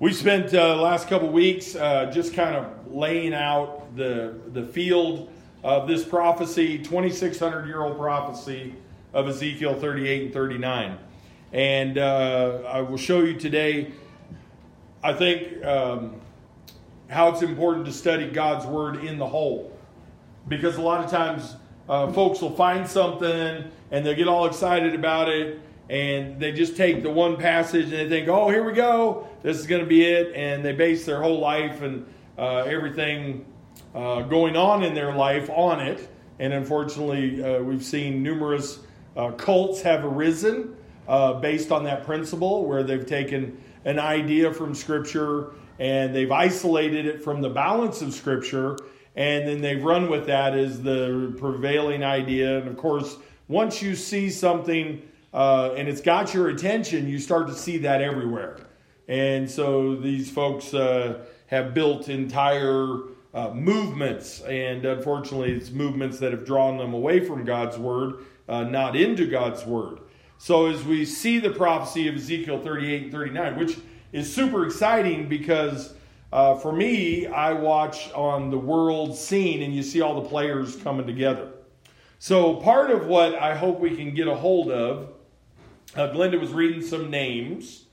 We spent uh, the last couple weeks uh, just kind of laying out the, the field of this prophecy, 2,600 year old prophecy of Ezekiel 38 and 39. And uh, I will show you today, I think, um, how it's important to study God's Word in the whole. Because a lot of times uh, folks will find something and they'll get all excited about it and they just take the one passage and they think, oh, here we go, this is going to be it, and they base their whole life and uh, everything uh, going on in their life on it. And unfortunately, uh, we've seen numerous uh, cults have arisen uh, based on that principle, where they've taken an idea from Scripture and they've isolated it from the balance of Scripture, and then they've run with that as the prevailing idea. And of course, once you see something uh, and it's got your attention, you start to see that everywhere. And so these folks uh, have built entire uh, movements, and unfortunately, it's movements that have drawn them away from God's word, uh, not into God's word. So as we see the prophecy of Ezekiel 38 and 39, which is super exciting because uh, for me, I watch on the world scene and you see all the players coming together. So, part of what I hope we can get a hold of uh, Glenda was reading some names,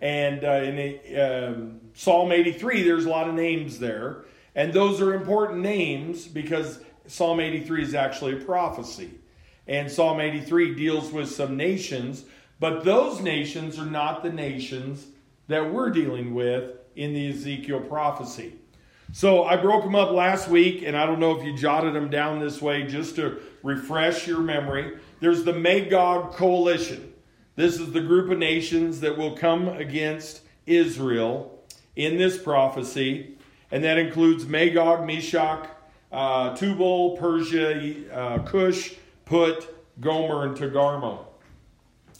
and uh, in um, Psalm 83, there's a lot of names there, and those are important names because Psalm 83 is actually a prophecy. And Psalm 83 deals with some nations, but those nations are not the nations that we're dealing with in the Ezekiel prophecy. So I broke them up last week, and I don't know if you jotted them down this way just to refresh your memory. There's the Magog coalition. This is the group of nations that will come against Israel in this prophecy, and that includes Magog, Meshech, uh, Tubal, Persia, uh, Cush, Put, Gomer, and Togarmah.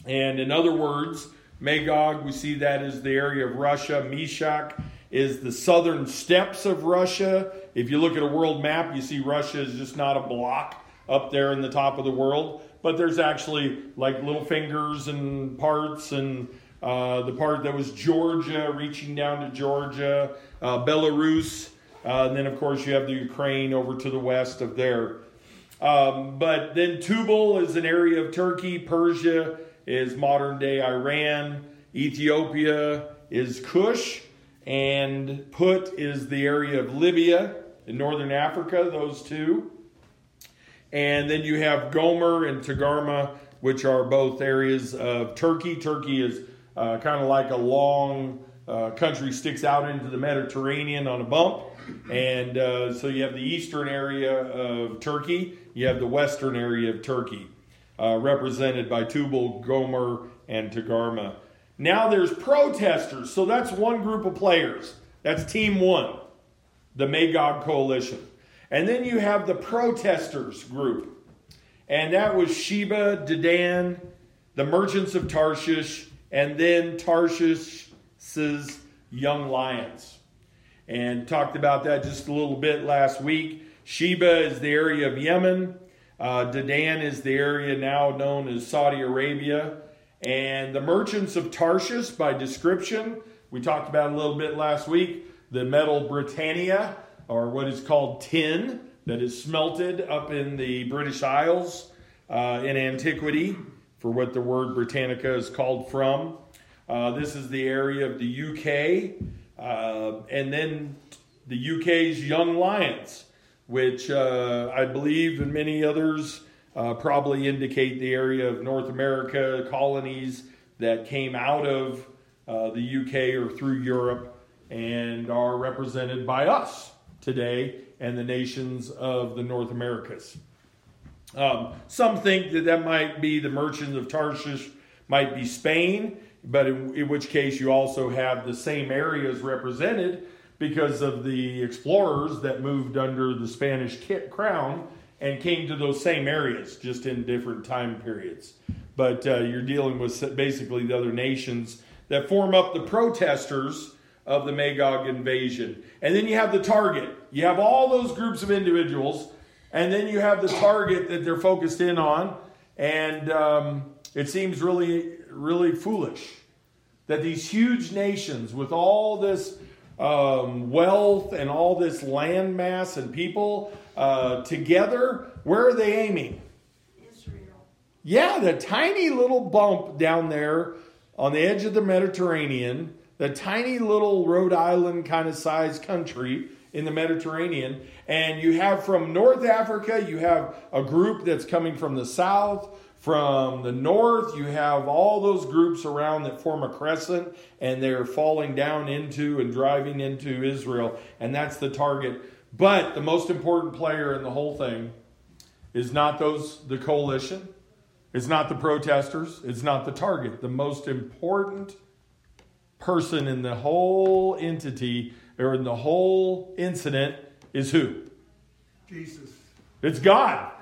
And in other words, Magog, we see that is the area of Russia. Meshech is the southern steppes of Russia. If you look at a world map, you see Russia is just not a block up there in the top of the world but there's actually like little fingers and parts and uh, the part that was Georgia, reaching down to Georgia, uh, Belarus, uh, and then of course you have the Ukraine over to the west of there. Um, but then Tubal is an area of Turkey, Persia is modern day Iran, Ethiopia is Kush, and Put is the area of Libya in northern Africa, those two. And then you have Gomer and Togarmah, which are both areas of Turkey. Turkey is uh, kind of like a long uh, country, sticks out into the Mediterranean on a bump. And uh, so you have the eastern area of Turkey, you have the western area of Turkey, uh, represented by Tubal, Gomer, and Togarmah. Now there's protesters, so that's one group of players. That's team one, the Magog Coalition. And then you have the protesters group. And that was Sheba, Dedan, the merchants of Tarshish, and then Tarshish's young lions. And talked about that just a little bit last week. Sheba is the area of Yemen. Uh, Dedan is the area now known as Saudi Arabia. And the merchants of Tarshish, by description, we talked about a little bit last week, the metal Britannia or what is called tin that is smelted up in the British Isles uh, in antiquity, for what the word Britannica is called from. Uh, this is the area of the UK, uh, and then the UK's Young Lions, which uh, I believe and many others uh, probably indicate the area of North America colonies that came out of uh, the UK or through Europe and are represented by us today and the nations of the North Americas. Um, some think that that might be the merchants of Tarshish, might be Spain, but in, in, which case you also have the same areas represented because of the explorers that moved under the Spanish crown and came to those same areas, just in different time periods. But uh, you're dealing with basically the other nations that form up the protesters of the Magog invasion. And then you have the target. You have all those groups of individuals, and then you have the target that they're focused in on. And um, it seems really, really foolish that these huge nations with all this um, wealth and all this land mass and people uh, together, where are they aiming? Israel. Yeah, the tiny little bump down there on the edge of the Mediterranean, the tiny little Rhode Island kind of size country in the Mediterranean. And you have from North Africa, you have a group that's coming from the south. From the north, you have all those groups around that form a crescent, and they're falling down into and driving into Israel, and that's the target. But the most important player in the whole thing is not those the coalition, it's not the protesters, it's not the target. The most important person in the whole entity or in the whole incident is who? Jesus. It's God.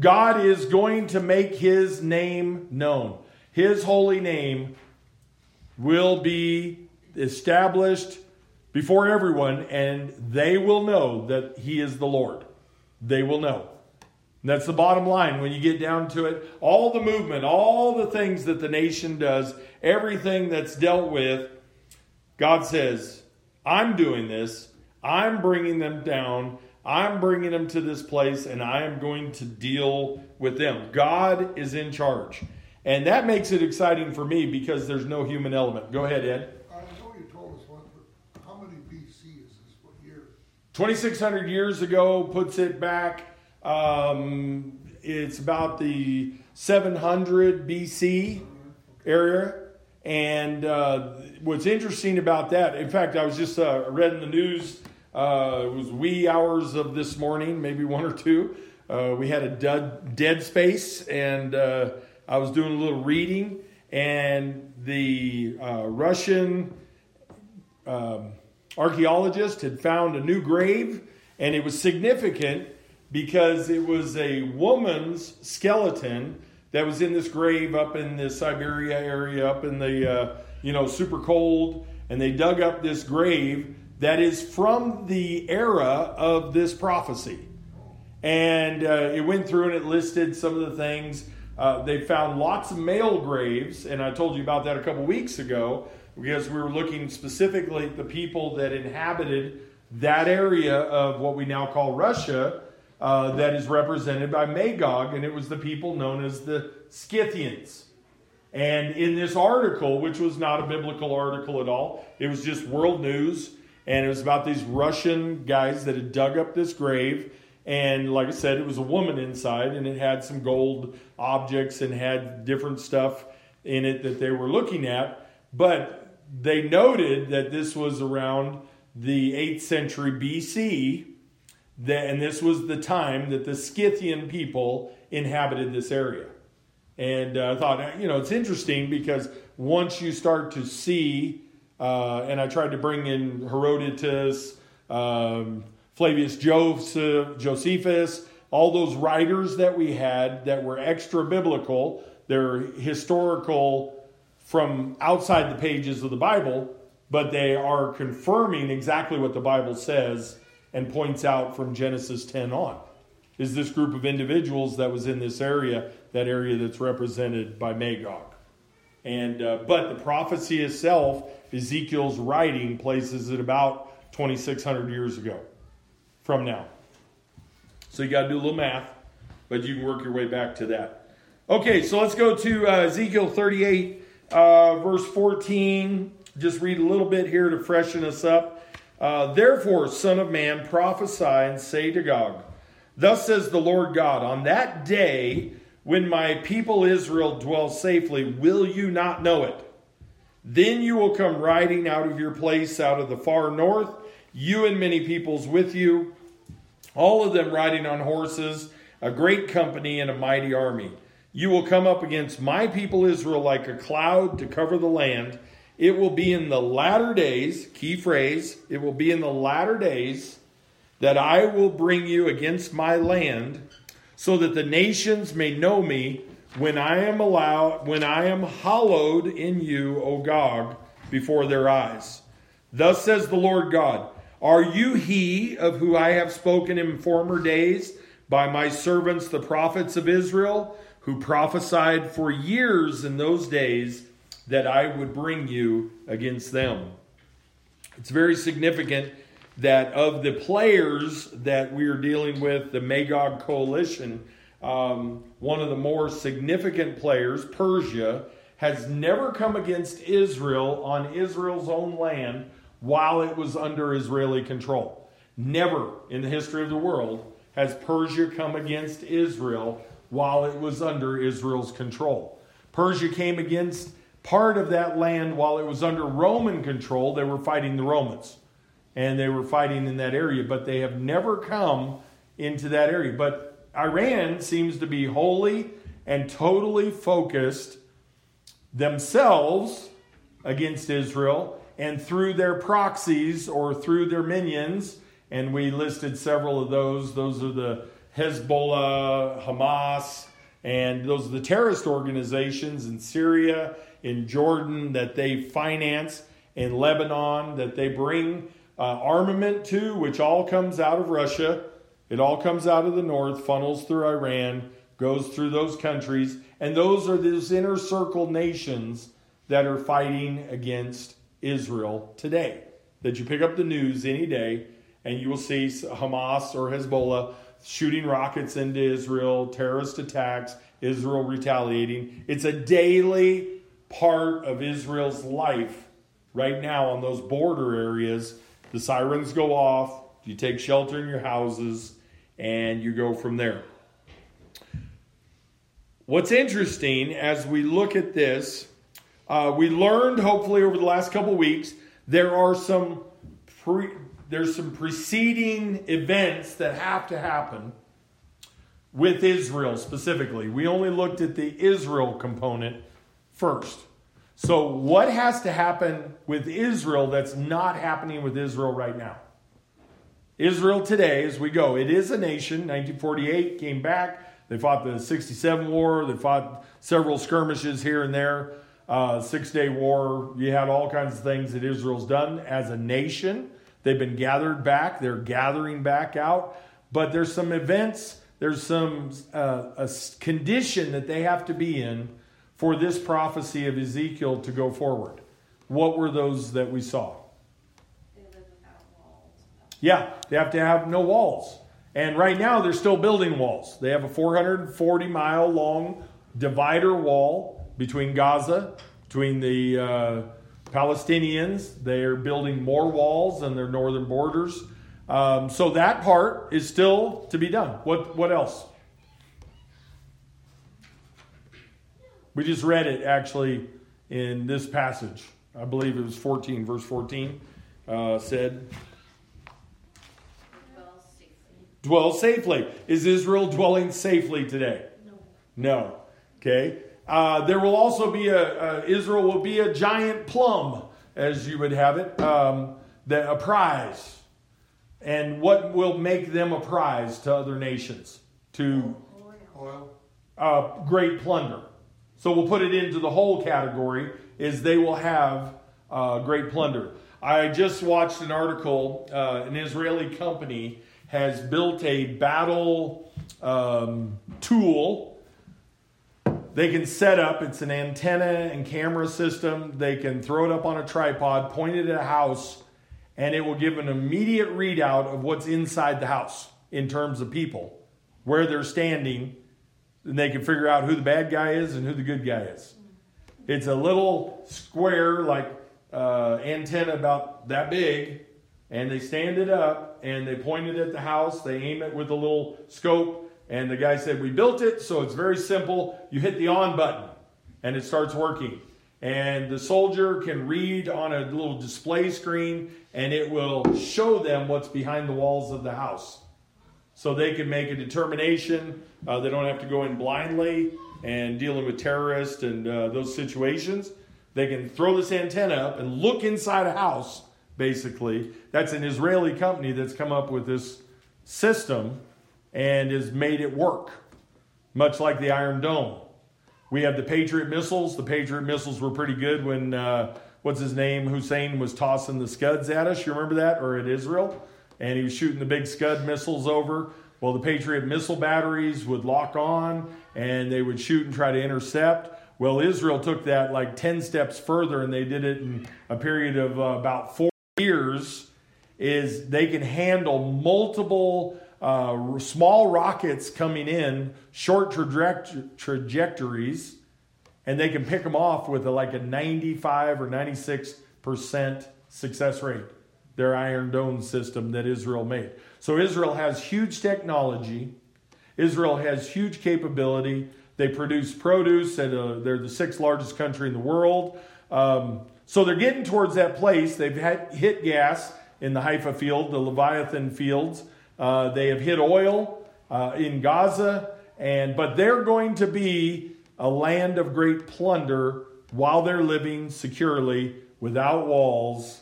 God is going to make his name known. His holy name will be established before everyone, and they will know that he is the Lord. They will know. And that's the bottom line when you get down to it. All the movement, all the things that the nation does, everything that's dealt with, God says, I'm doing this. I'm bringing them down. I'm bringing them to this place and I am going to deal with them. God is in charge. And that makes it exciting for me because there's no human element. Go ahead, Ed. I know you told us once, but how many BC is this? What year? 2,600 years ago puts it back. Um, it's about the 700 BC area. And uh, what's interesting about that, in fact, I was just uh, read in the news uh, it was wee hours of this morning, maybe one or two. Uh, we had a dead, dead space, and uh, I was doing a little reading, and the uh, Russian um, archaeologist had found a new grave, and it was significant because it was a woman's skeleton that was in this grave up in the Siberia area, up in the uh, you know super cold, and they dug up this grave that is from the era of this prophecy. And uh, it went through and it listed some of the things. Uh, they found lots of male graves, and I told you about that a couple weeks ago because we were looking specifically at the people that inhabited that area of what we now call Russia, uh, that is represented by Magog, and it was the people known as the Scythians. And in this article, which was not a biblical article at all, it was just world news and it was about these Russian guys that had dug up this grave. And like I said, it was a woman inside, and it had some gold objects and had different stuff in it that they were looking at. But they noted that this was around the 8th century BC, and this was the time that the Scythian people inhabited this area. And uh, I thought, you know, it's interesting because once you start to see uh, and I tried to bring in Herodotus, um, Flavius Joseph, Josephus, all those writers that we had that were extra biblical. They're historical from outside the pages of the Bible, but they are confirming exactly what the Bible says and points out from Genesis 10 on. Is this group of individuals that was in this area, that area that's represented by Magog? And uh, but the prophecy itself Ezekiel's writing places it about 2,600 years ago from now. So you got to do a little math, but you can work your way back to that. Okay, so let's go to uh, Ezekiel 38, uh, verse 14. Just read a little bit here to freshen us up. Uh, Therefore, Son of Man, prophesy and say to Gog, Thus says the Lord God, on that day when my people Israel dwell safely, will you not know it? Then you will come riding out of your place out of the far north, you and many peoples with you, all of them riding on horses, a great company and a mighty army. You will come up against my people Israel like a cloud to cover the land. It will be in the latter days, key phrase, it will be in the latter days that I will bring you against my land, so that the nations may know me when I am allowed, when I am hallowed in you, O Gog, before their eyes. Thus says the Lord God, Are you he of who I have spoken in former days by my servants the prophets of Israel, who prophesied for years in those days that I would bring you against them. It's very significant that of the players that we are dealing with, the Magog coalition, um, one of the more significant players, Persia, has never come against Israel on Israel's own land while it was under Israeli control. Never in the history of the world has Persia come against Israel while it was under Israel's control. Persia came against part of that land while it was under Roman control. They were fighting the Romans and they were fighting in that area, but they have never come into that area. But Iran seems to be wholly and totally focused themselves against Israel and through their proxies or through their minions. And we listed several of those. Those are the Hezbollah, Hamas, and those are the terrorist organizations in Syria, in Jordan that they finance, in Lebanon that they bring uh, armament to, which all comes out of Russia. It all comes out of the north, funnels through Iran, goes through those countries, and those are those inner circle nations that are fighting against Israel today. That you pick up the news any day and you will see Hamas or Hezbollah shooting rockets into Israel, terrorist attacks, Israel retaliating. It's a daily part of Israel's life right now on those border areas. The sirens go off, you take shelter in your houses, and you go from there. What's interesting as we look at this, uh, we learned hopefully over the last couple weeks there are some pre, there's some preceding events that have to happen with Israel specifically. We only looked at the Israel component first. So, what has to happen with Israel that's not happening with Israel right now? Israel today, as we go, it is a nation. 1948 came back. They fought the 67 war. They fought several skirmishes here and there. Uh, Six Day War. You had all kinds of things that Israel's done as a nation. They've been gathered back. They're gathering back out. But there's some events. There's some uh, a condition that they have to be in for this prophecy of Ezekiel to go forward. What were those that we saw? Yeah, they have to have no walls. And right now, they're still building walls. They have a 440 mile long divider wall between Gaza, between the uh, Palestinians. They're building more walls on their northern borders. Um, so that part is still to be done. What, what else? We just read it actually in this passage. I believe it was 14, verse 14 uh, said, dwell safely. Is Israel dwelling safely today? No. No. Okay. Uh, there will also be a, Israel will be a giant plum, as you would have it, um, the, a prize. And what will make them a prize to other nations? To Oil. uh, great plunder. So we'll put it into the whole category is they will have uh, great plunder. I just watched an article. Uh, an Israeli company has built a battle um, tool. They can set up, it's an antenna and camera system. They can throw it up on a tripod, point it at a house, and it will give an immediate readout of what's inside the house in terms of people, where they're standing, and they can figure out who the bad guy is and who the good guy is. It's a little square, like uh, antenna about that big, and they stand it up and they point it at the house. They aim it with a little scope. And the guy said, We built it, so it's very simple. You hit the on button and it starts working. And the soldier can read on a little display screen and it will show them what's behind the walls of the house. So they can make a determination. Uh, they don't have to go in blindly and dealing with terrorists and uh, those situations. They can throw this antenna up and look inside a house basically. That's an Israeli company that's come up with this system and has made it work, much like the Iron Dome. We have the Patriot missiles. The Patriot missiles were pretty good when, uh, what's his name, Hussein was tossing the Scuds at us. You remember that? Or at Israel? And he was shooting the big Scud missiles over. Well, the Patriot missile batteries would lock on and they would shoot and try to intercept. Well, Israel took that like 10 steps further and they did it in a period of uh, about four years. Is they can handle multiple uh, small rockets coming in, short traje- trajectories, and they can pick them off with a, like a 95 or 96% success rate. Their Iron Dome system that Israel made. So Israel has huge technology. Israel has huge capability. They produce produce, and they're the sixth largest country in the world. Um, so they're getting towards that place. They've hit gas in the Haifa field, the Leviathan fields. Uh, they have hit oil uh, in Gaza, and but they're going to be a land of great plunder while they're living securely without walls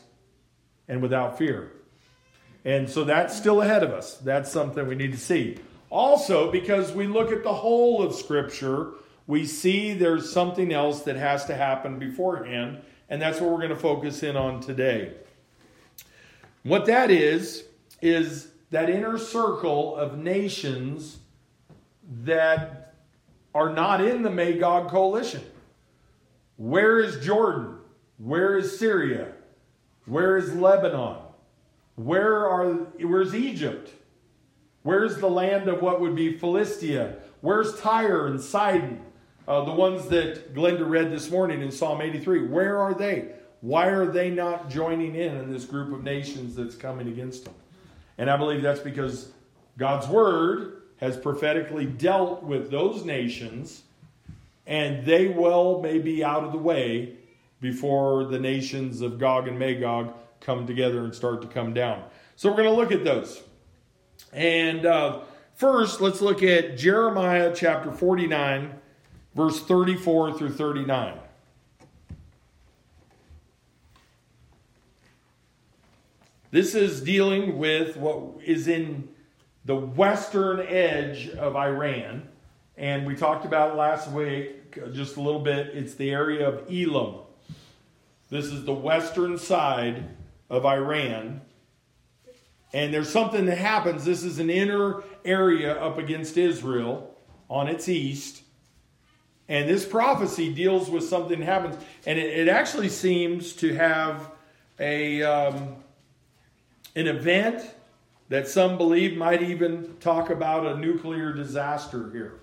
and without fear. And so that's still ahead of us. That's something we need to see. Also, because we look at the whole of Scripture, we see there's something else that has to happen beforehand, and that's what we're going to focus in on today. What that is, is that inner circle of nations that are not in the Magog coalition. Where is Jordan? Where is Syria? Where is Lebanon? Where are where's Egypt? Where's the land of what would be Philistia? Where's Tyre and Sidon? Uh, the ones that Glenda read this morning in Psalm 83. Where are they? Why are they not joining in in this group of nations that's coming against them? And I believe that's because God's word has prophetically dealt with those nations, and they well may be out of the way before the nations of Gog and Magog come together and start to come down. So we're going to look at those. And uh, first, let's look at Jeremiah chapter 49, verse 34 through 39. This is dealing with what is in the western edge of Iran. And we talked about last week just a little bit. It's the area of Elam. This is the western side of Iran. And there's something that happens. This is an inner area up against Israel on its east. And this prophecy deals with something that happens. And it, it actually seems to have a, um, an event that some believe might even talk about a nuclear disaster here.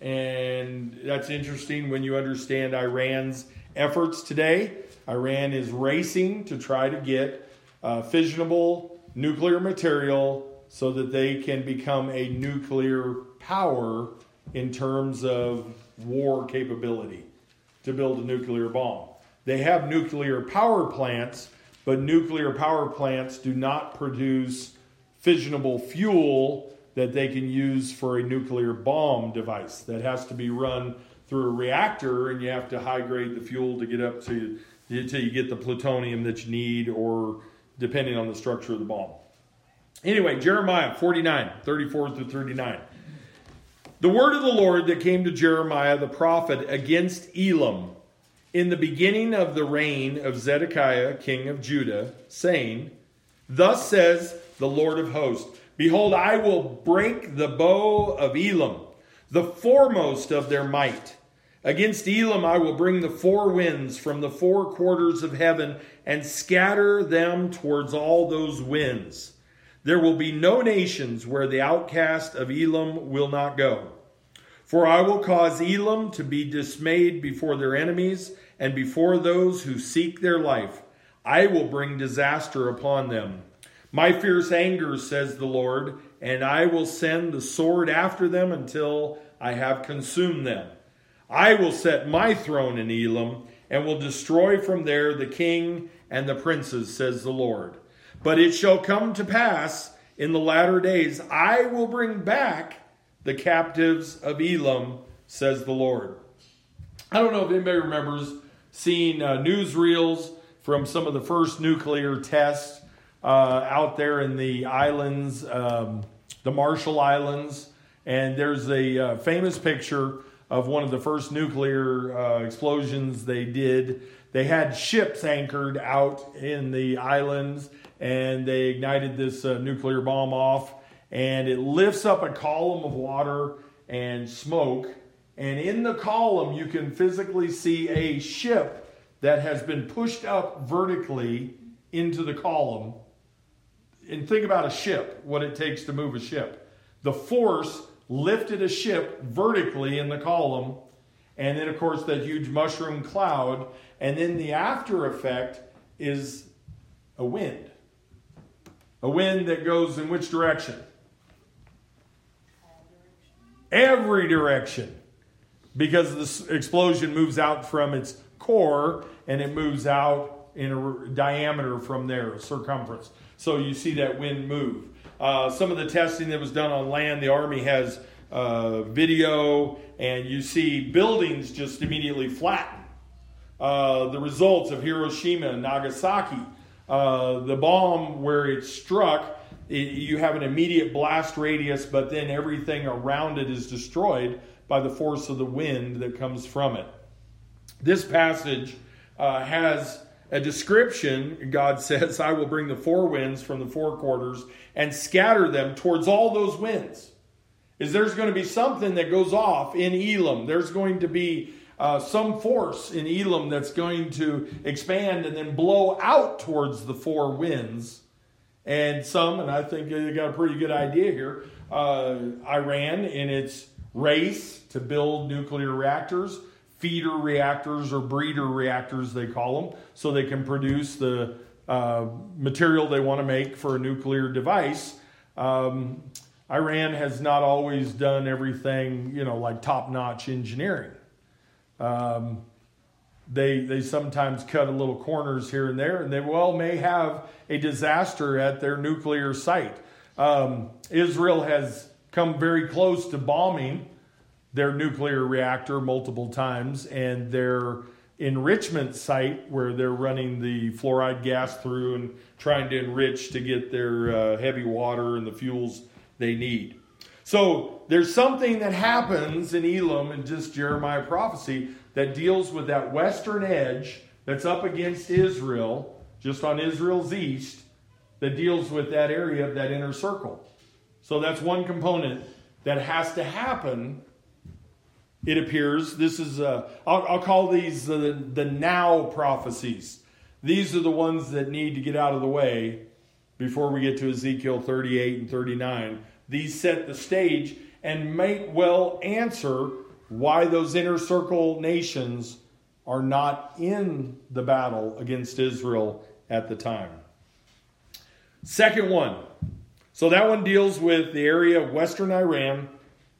And that's interesting when you understand Iran's efforts today. Iran is racing to try to get uh, fissionable nuclear material so that they can become a nuclear power in terms of war capability to build a nuclear bomb. They have nuclear power plants, but nuclear power plants do not produce fissionable fuel that they can use for a nuclear bomb device. That has to be run through a reactor, and you have to high grade the fuel to get up to until you get the plutonium that you need, or depending on the structure of the bomb. Anyway, Jeremiah 49, 34 through 39. The word of the Lord that came to Jeremiah the prophet against Elam in the beginning of the reign of Zedekiah, king of Judah, saying, Thus says the Lord of hosts Behold, I will break the bow of Elam, the foremost of their might. Against Elam I will bring the four winds from the four quarters of heaven and scatter them towards all those winds. There will be no nations where the outcast of Elam will not go. For I will cause Elam to be dismayed before their enemies and before those who seek their life. I will bring disaster upon them. My fierce anger, says the Lord, and I will send the sword after them until I have consumed them. I will set my throne in Elam and will destroy from there the king and the princes, says the Lord. But it shall come to pass in the latter days, I will bring back the captives of Elam, says the Lord. I don't know if anybody remembers seeing uh, newsreels from some of the first nuclear tests uh, out there in the islands, um, the Marshall Islands. And there's a uh, famous picture of one of the first nuclear uh, explosions they did. They had ships anchored out in the islands and they ignited this uh, nuclear bomb off and it lifts up a column of water and smoke And in the column, you can physically see a ship that has been pushed up vertically into the column. And think about a ship, what it takes to move a ship. The force lifted a ship vertically in the column, and then, of course, that huge mushroom cloud. And then the after effect is a wind. A wind that goes in which direction? Every direction. Because this explosion moves out from its core and it moves out in a diameter from there, a circumference. So you see that wind move. Uh, some of the testing that was done on land, the Army has uh, video, and you see buildings just immediately flatten. Uh, the results of Hiroshima and Nagasaki, uh, the bomb where it struck, it, you have an immediate blast radius, but then everything around it is destroyed by the force of the wind that comes from it. This passage uh, has a description. God says, I will bring the four winds from the four quarters and scatter them towards all those winds. Is there's going to be something that goes off in Elam? There's going to be uh, some force in Elam that's going to expand and then blow out towards the four winds. And some, and I think you got a pretty good idea here, uh, Iran in its race to build nuclear reactors, feeder reactors or breeder reactors, they call them, so they can produce the uh, material they want to make for a nuclear device. Um, Iran has not always done everything, you know, like top notch engineering. Um, they, they sometimes cut a little corners here and there, and they well may have a disaster at their nuclear site. Um, Israel has come very close to bombing their nuclear reactor multiple times, and their enrichment site where they're running the fluoride gas through and trying to enrich to get their uh, heavy water and the fuels they need. So there's something that happens in Elam and just Jeremiah prophecy that deals with that western edge that's up against Israel, just on Israel's east, that deals with that area of that inner circle. So that's one component that has to happen. It appears this is uh, I'll, I'll, call these uh, the now prophecies. These are the ones that need to get out of the way before we get to Ezekiel 38 and 39 these set the stage and might well answer why those inner circle nations are not in the battle against Israel at the time. Second one. So that one deals with the area of western Iran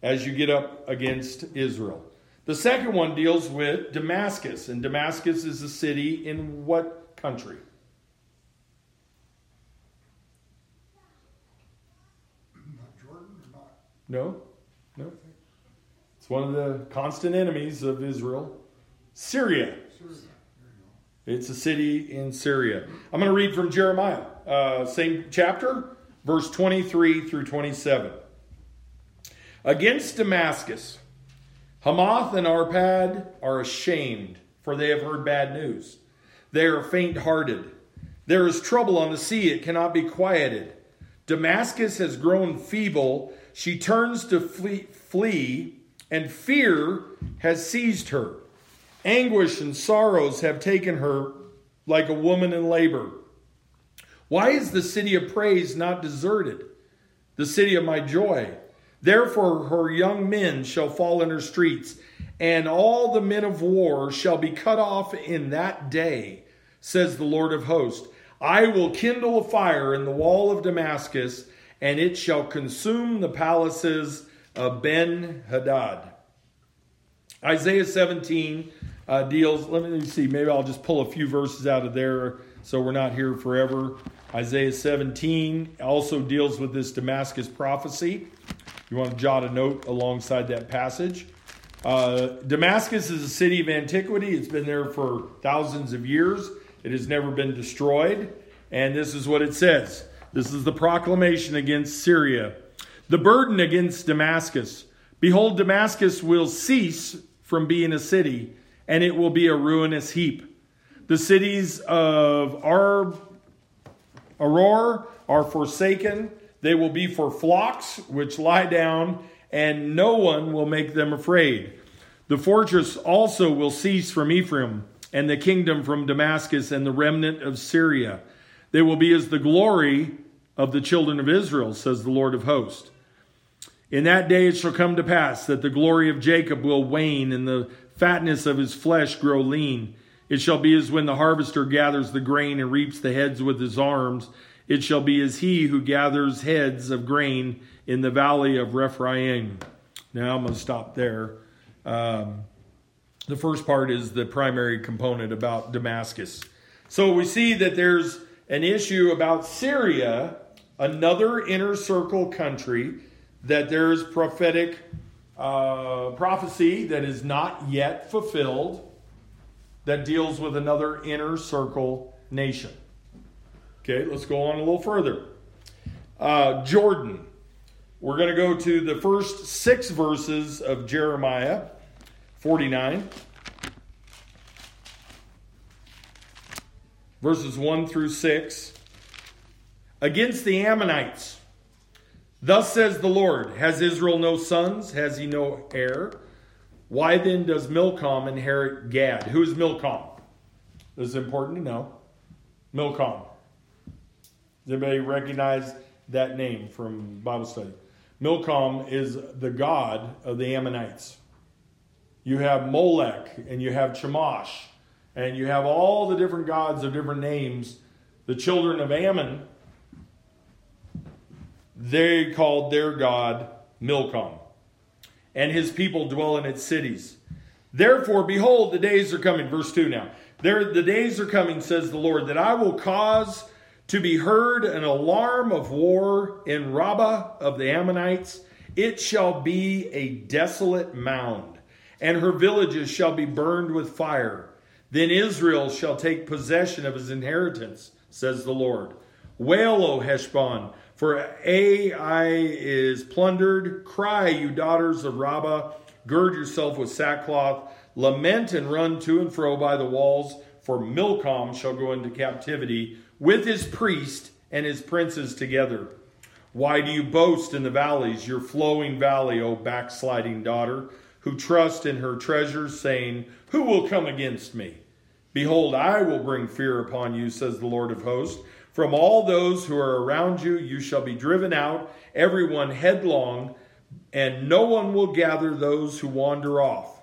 as you get up against Israel. The second one deals with Damascus, and Damascus is a city in what country? No, no. It's one of the constant enemies of Israel. Syria. It's a city in Syria. I'm going to read from Jeremiah, uh, same chapter, verse 23 through 27. Against Damascus, Hamath and Arpad are ashamed, for they have heard bad news. They are faint hearted. There is trouble on the sea, it cannot be quieted. Damascus has grown feeble she turns to flee, flee, and fear has seized her. Anguish and sorrows have taken her like a woman in labor. Why is the city of praise not deserted? The city of my joy. Therefore, her young men shall fall in her streets, and all the men of war shall be cut off in that day, says the Lord of hosts. I will kindle a fire in the wall of Damascus and it shall consume the palaces of Ben Hadad. Isaiah 17 uh, deals, let me see, maybe I'll just pull a few verses out of there so we're not here forever. Isaiah 17 also deals with this Damascus prophecy. You want to jot a note alongside that passage. Uh, Damascus is a city of antiquity. It's been there for thousands of years. It has never been destroyed. And this is what it says this is the proclamation against Syria. The burden against Damascus. Behold, Damascus will cease from being a city, and it will be a ruinous heap. The cities of Ar- Aroer are forsaken. They will be for flocks which lie down, and no one will make them afraid. The fortress also will cease from Ephraim, and the kingdom from Damascus, and the remnant of Syria. They will be as the glory of the children of Israel, says the Lord of hosts. In that day it shall come to pass that the glory of Jacob will wane, and the fatness of his flesh grow lean. It shall be as when the harvester gathers the grain and reaps the heads with his arms. It shall be as he who gathers heads of grain in the valley of Rephaim. Now I'm going to stop there. Um, the first part is the primary component about Damascus. So we see that there's an issue about Syria, another inner circle country, that there's prophetic uh, prophecy that is not yet fulfilled that deals with another inner circle nation. Okay, let's go on a little further. Uh, Jordan. We're going to go to the first six verses of Jeremiah 49, verses 1 through 6. Against the Ammonites. Thus says the Lord Has Israel no sons? Has he no heir? Why then does Milcom inherit Gad? Who is Milcom? This is important to know. Milcom. Does anybody recognize that name from Bible study? Milcom is the god of the Ammonites. You have Molech and you have Chemosh and you have all the different gods of different names. The children of Ammon, they called their god Milcom. And his people dwell in its cities. Therefore, behold, the days are coming. Verse 2 now. There, the days are coming, says the Lord, that I will cause to be heard an alarm of war in Rabbah of the Ammonites. It shall be a desolate mound, and her villages shall be burned with fire. Then Israel shall take possession of his inheritance, says the Lord. Wail, O Heshbon, for Ai is plundered. Cry, you daughters of Rabbah. Gird yourself with sackcloth. Lament and run to and fro by the walls, for Milcom shall go into captivity with his priest and his princes together. Why do you boast in the valleys, your flowing valley, O backsliding daughter, who trust in her treasures, saying, Who will come against me? Behold, I will bring fear upon you, says the Lord of hosts. From all those who are around you, you shall be driven out, everyone headlong, and no one will gather those who wander off.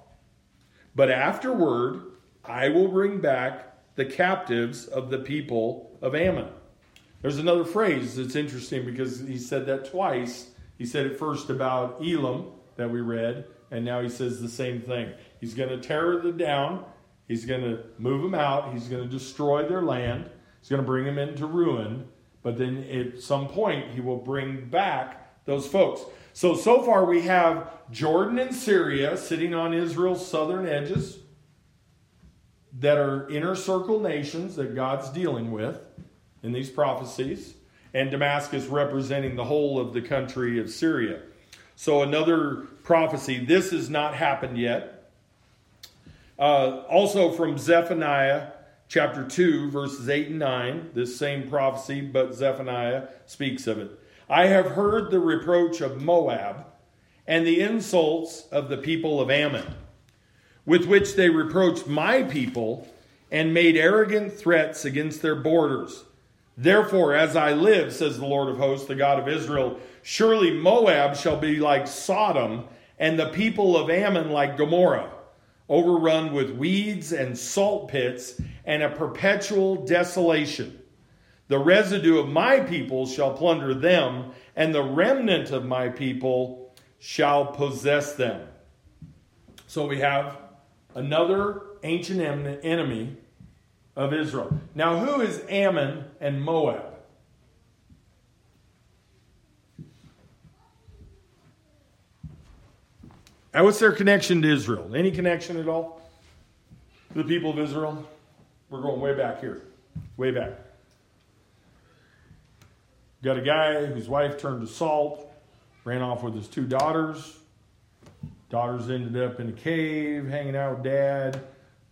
But afterward, I will bring back the captives of the people of Ammon. There's another phrase that's interesting because he said that twice. He said it first about Elam that we read, and now he says the same thing. He's going to tear them down, he's going to move them out, he's going to destroy their land, he's going to bring them into ruin, but then at some point he will bring back those folks. So, so far we have Jordan and Syria sitting on Israel's southern edges that are inner circle nations that God's dealing with in these prophecies, and Damascus representing the whole of the country of Syria. So, another prophecy. This has not happened yet. Uh, also, from Zephaniah chapter 2, verses 8 and 9, this same prophecy, but Zephaniah speaks of it. I have heard the reproach of Moab and the insults of the people of Ammon with which they reproached my people and made arrogant threats against their borders. Therefore, as I live, says the Lord of hosts, the God of Israel, surely Moab shall be like Sodom, and the people of Ammon like Gomorrah, overrun with weeds and salt pits and a perpetual desolation. The residue of my people shall plunder them, and the remnant of my people shall possess them. So we have another ancient enemy of Israel. Now, who is Ammon and Moab? And what's their connection to Israel? Any connection at all? To the people of Israel? We're going way back here. Way back. Got a guy whose wife turned to salt, ran off with his two daughters. Daughters ended up in a cave hanging out with dad.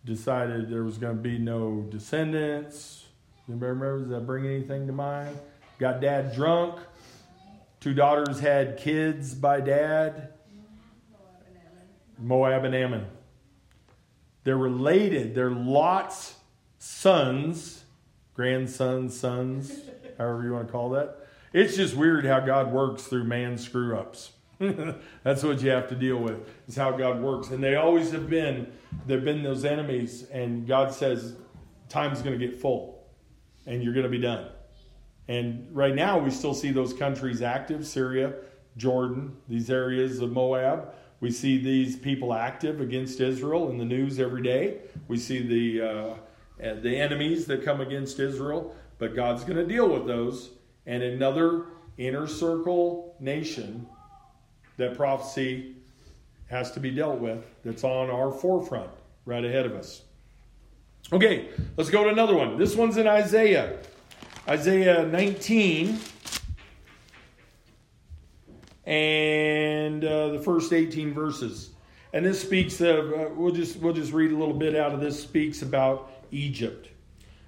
Decided there was going to be no descendants. Anybody remember? Does that bring anything to mind? Got dad drunk. Two daughters had kids by dad. Moab and Ammon. They're related. They're Lot's sons, grandsons, sons, however you want to call that. It's just weird how God works through man's screw ups. That's what you have to deal with. Is how God works, and they always have been. They've been those enemies, and God says, "Time's going to get full, and you're going to be done." And right now, we still see those countries active: Syria, Jordan, these areas of Moab. We see these people active against Israel in the news every day. We see the uh, the enemies that come against Israel, but God's going to deal with those. And another inner circle nation that prophecy has to be dealt with that's on our forefront right ahead of us. Okay, let's go to another one. This one's in Isaiah. Isaiah 19 and uh, the first 18 verses. And this speaks of uh, we'll just we'll just read a little bit out of this speaks about Egypt.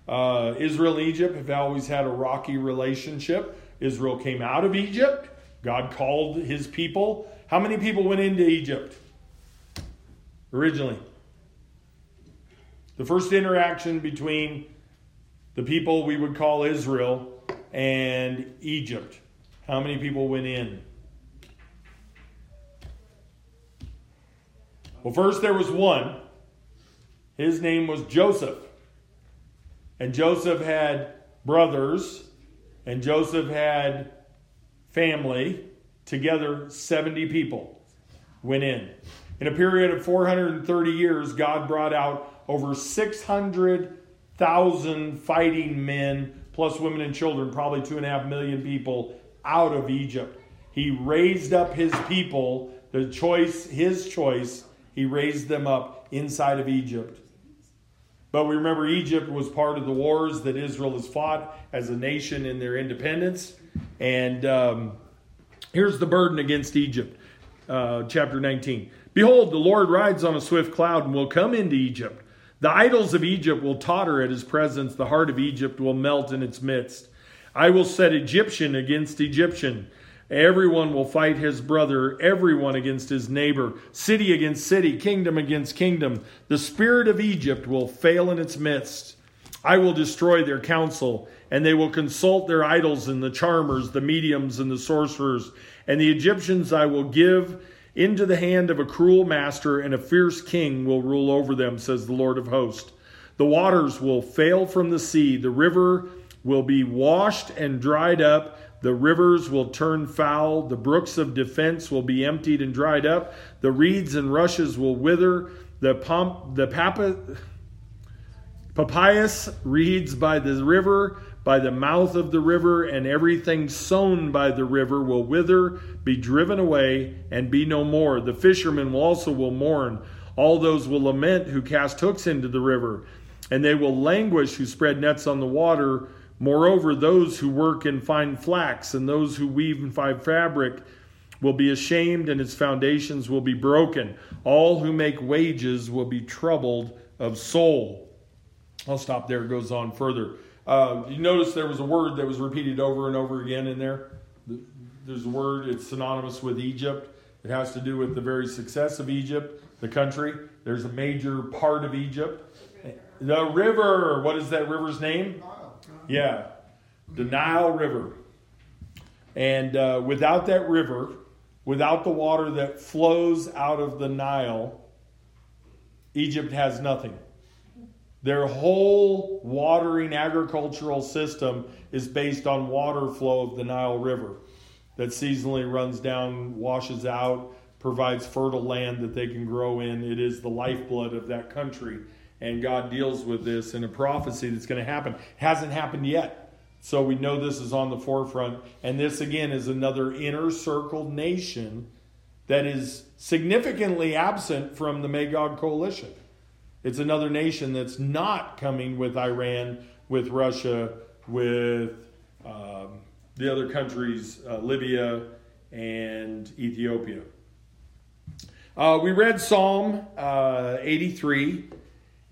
Uh, Israel and Egypt have always had a rocky relationship. Israel came out of Egypt God called his people. How many people went into Egypt originally? The first interaction between the people we would call Israel and Egypt. How many people went in? Well, first there was one. His name was Joseph. And Joseph had brothers, and Joseph had family, together 70 people went in. In a period of 430 years, God brought out over 600,000 fighting men, plus women and children, probably two and a half million people, out of Egypt. He raised up his people, the choice, his choice, he raised them up inside of Egypt. But we remember Egypt was part of the wars that Israel has fought as a nation in their independence. And um, here's the burden against Egypt, uh, chapter 19. Behold, the Lord rides on a swift cloud and will come into Egypt. The idols of Egypt will totter at his presence. The heart of Egypt will melt in its midst. I will set Egyptian against Egyptian. Everyone will fight his brother, everyone against his neighbor, city against city, kingdom against kingdom. The spirit of Egypt will fail in its midst. I will destroy their counsel and they will consult their idols and the charmers, the mediums, and the sorcerers. And the Egyptians I will give into the hand of a cruel master, and a fierce king will rule over them, says the Lord of hosts. The waters will fail from the sea, the river will be washed and dried up. The rivers will turn foul, the brooks of defense will be emptied and dried up, the reeds and rushes will wither, the pump, the papa, papyrus reeds by the river by the mouth of the river, and everything sown by the river will wither, be driven away, and be no more. The fishermen also will mourn. All those will lament who cast hooks into the river, and they will languish who spread nets on the water. Moreover, those who work in fine flax and those who weave in fine fabric will be ashamed, and its foundations will be broken. All who make wages will be troubled of soul. I'll stop there. It goes on further. Uh, you notice there was a word that was repeated over and over again in there. There's a word, it's synonymous with Egypt. It has to do with the very success of Egypt, the country. There's a major part of Egypt. The river, what is that river's name? Yeah, the Nile River. And uh, without that river, without the water that flows out of the Nile, Egypt has nothing. Their whole watering agricultural system is based on water flow of the Nile River that seasonally runs down, washes out, provides fertile land that they can grow in. It is the lifeblood of that country. And God deals with this in a prophecy that's going to happen. Hasn't happened yet. So we know this is on the forefront. And this, again, is another inner circle nation that is significantly absent from the Magog coalition. It's another nation that's not coming with Iran, with Russia, with um, the other countries, uh, Libya and Ethiopia. Uh, we read Psalm uh, 83,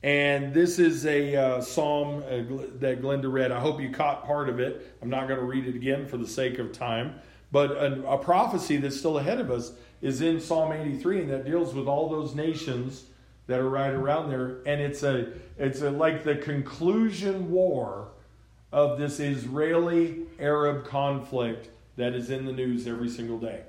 and this is a uh, psalm uh, that Glenda read. I hope you caught part of it. I'm not going to read it again for the sake of time. But a, a prophecy that's still ahead of us is in Psalm 83, and that deals with all those nations that are right around there, and it's a it's a, like the conclusion war of this Israeli Arab conflict that is in the news every single day.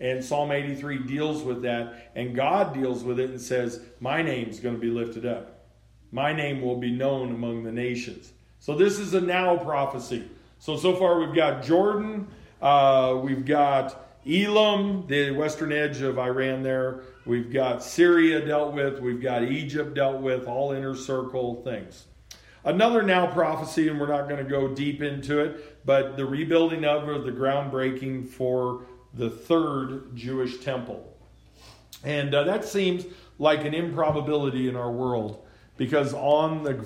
And Psalm 83 deals with that, and God deals with it and says, My name's going to be lifted up. My name will be known among the nations. So this is a now prophecy. So, so far we've got Jordan, uh, we've got Elam, the western edge of Iran there. We've got Syria dealt with. We've got Egypt dealt with, all inner circle things. Another now prophecy, and we're not going to go deep into it, but the rebuilding of or the groundbreaking for the third Jewish temple. And uh, that seems like an improbability in our world because on the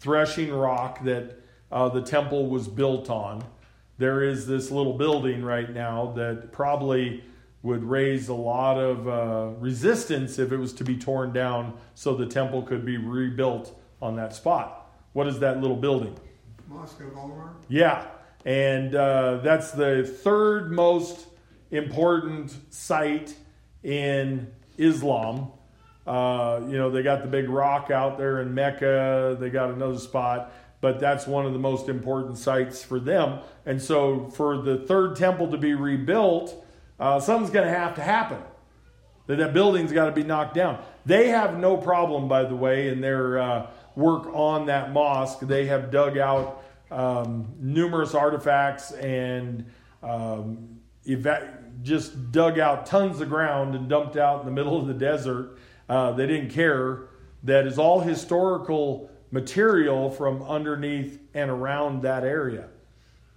threshing rock that uh, the temple was built on, there is this little building right now that probably would raise a lot of uh, resistance if it was to be torn down so the temple could be rebuilt on that spot. What is that little building? Mosque of Omar? Yeah, and uh, that's the third most important site in Islam. Uh, you know, they got the big rock out there in Mecca, they got another spot but that's one of the most important sites for them. And so, for the third temple to be rebuilt, uh, something's going to have to happen. That that building's got to be knocked down. They have no problem, by the way, in their uh, work on that mosque. They have dug out um, numerous artifacts and um, eva- just dug out tons of ground and dumped out in the middle of the desert. Uh, they didn't care. That is all historical material from underneath and around that area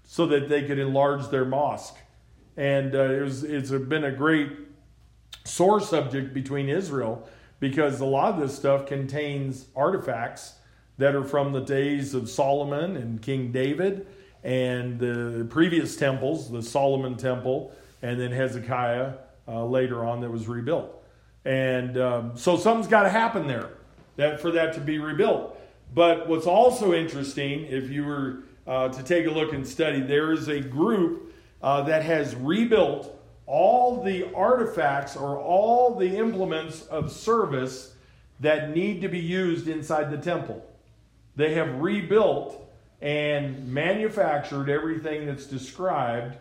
so that they could enlarge their mosque. And uh, it was, it's been a great sore subject between Israel because a lot of this stuff contains artifacts that are from the days of Solomon and King David and the previous temples, the Solomon temple, and then Hezekiah uh, later on that was rebuilt. And um, so something's got to happen there that for that to be rebuilt. But what's also interesting, if you were uh, to take a look and study, there is a group uh, that has rebuilt all the artifacts or all the implements of service that need to be used inside the temple. They have rebuilt and manufactured everything that's described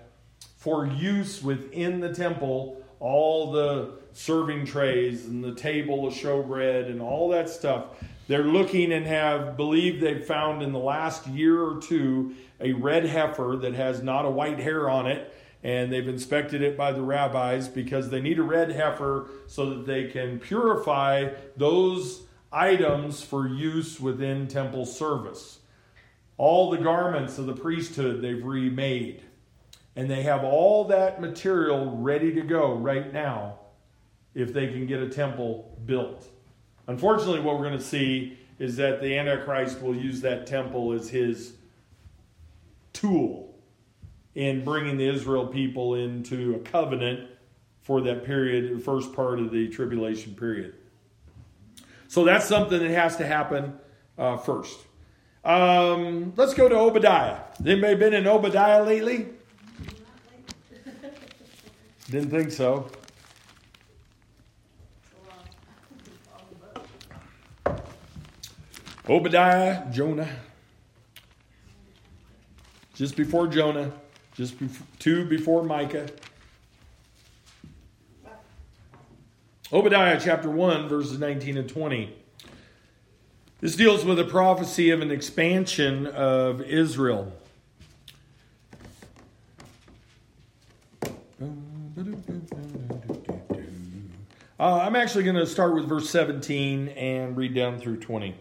for use within the temple, all the serving trays and the table of showbread and all that stuff. They're looking and have believed they've found in the last year or two a red heifer that has not a white hair on it. And they've inspected it by the rabbis because they need a red heifer so that they can purify those items for use within temple service. All the garments of the priesthood they've remade. And they have all that material ready to go right now if they can get a temple built. Unfortunately, what we're going to see is that the Antichrist will use that temple as his tool in bringing the Israel people into a covenant for that period, the first part of the tribulation period. So that's something that has to happen uh, first. Um, let's go to Obadiah. Anybody been in Obadiah lately? Didn't think so. Obadiah, Jonah. Just before Jonah, just two before Micah. Obadiah chapter 1, verses 19 and 20. This deals with a prophecy of an expansion of Israel. Uh, I'm actually going to start with verse 17 and read down through 20.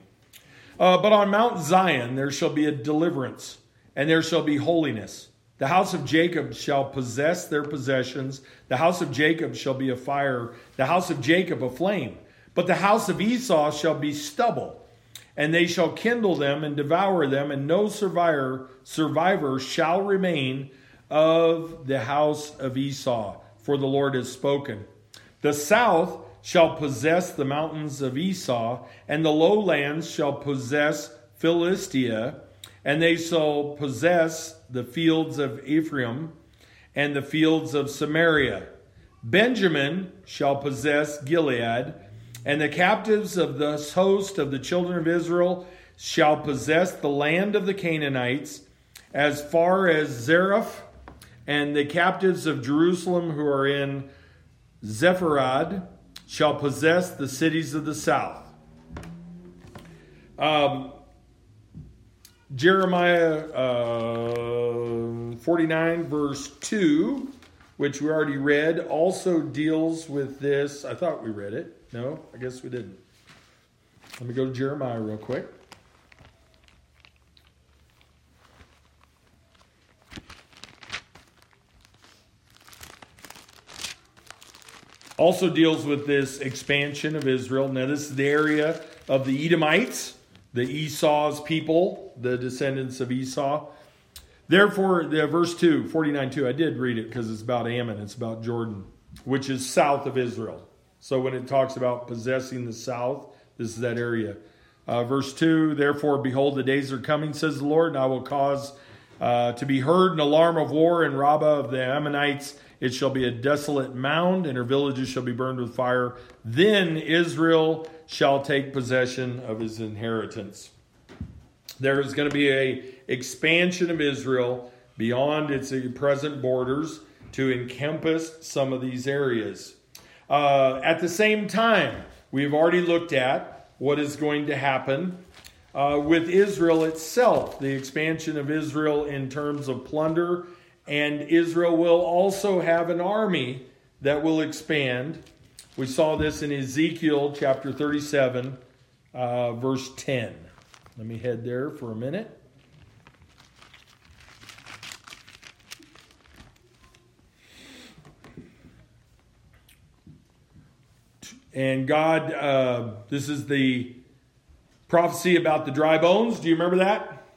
Uh, but on Mount Zion there shall be a deliverance, and there shall be holiness. The house of Jacob shall possess their possessions. The house of Jacob shall be a fire, the house of Jacob a flame. But the house of Esau shall be stubble, and they shall kindle them and devour them, and no survivor, survivor shall remain of the house of Esau, for the Lord has spoken. The south shall possess the mountains of Esau, and the lowlands shall possess Philistia, and they shall possess the fields of Ephraim and the fields of Samaria. Benjamin shall possess Gilead, And the captives of this host of the children of Israel shall possess the land of the Canaanites as far as Zareph, and the captives of Jerusalem who are in Sepharad shall possess the cities of the south. Um, Jeremiah uh, 49, verse 2, which we already read, also deals with this. I thought we read it. No, I guess we didn't. Let me go to Jeremiah real quick. Also deals with this expansion of Israel. Now, this is the area of the Edomites, the Esau's people, the descendants of Esau. Therefore, the verse 2, 49 2, I did read it because it's about Ammon, it's about Jordan, which is south of Israel. So when it talks about possessing the south, this is that area. Uh, verse 2 Therefore, behold, the days are coming, says the Lord, and I will cause uh, to be heard an alarm of war in Rabbah of the Ammonites. It shall be a desolate mound, and her villages shall be burned with fire. Then Israel shall take possession of his inheritance. There is going to be a expansion of Israel beyond its present borders to encompass some of these areas. Uh, at the same time, we've already looked at what is going to happen uh, with Israel itself, the expansion of Israel in terms of plunder, and Israel will also have an army that will expand. We saw this in Ezekiel chapter 37, uh, verse 10. Let me head there for a minute. And God, uh, this is the prophecy about the dry bones. Do you remember that?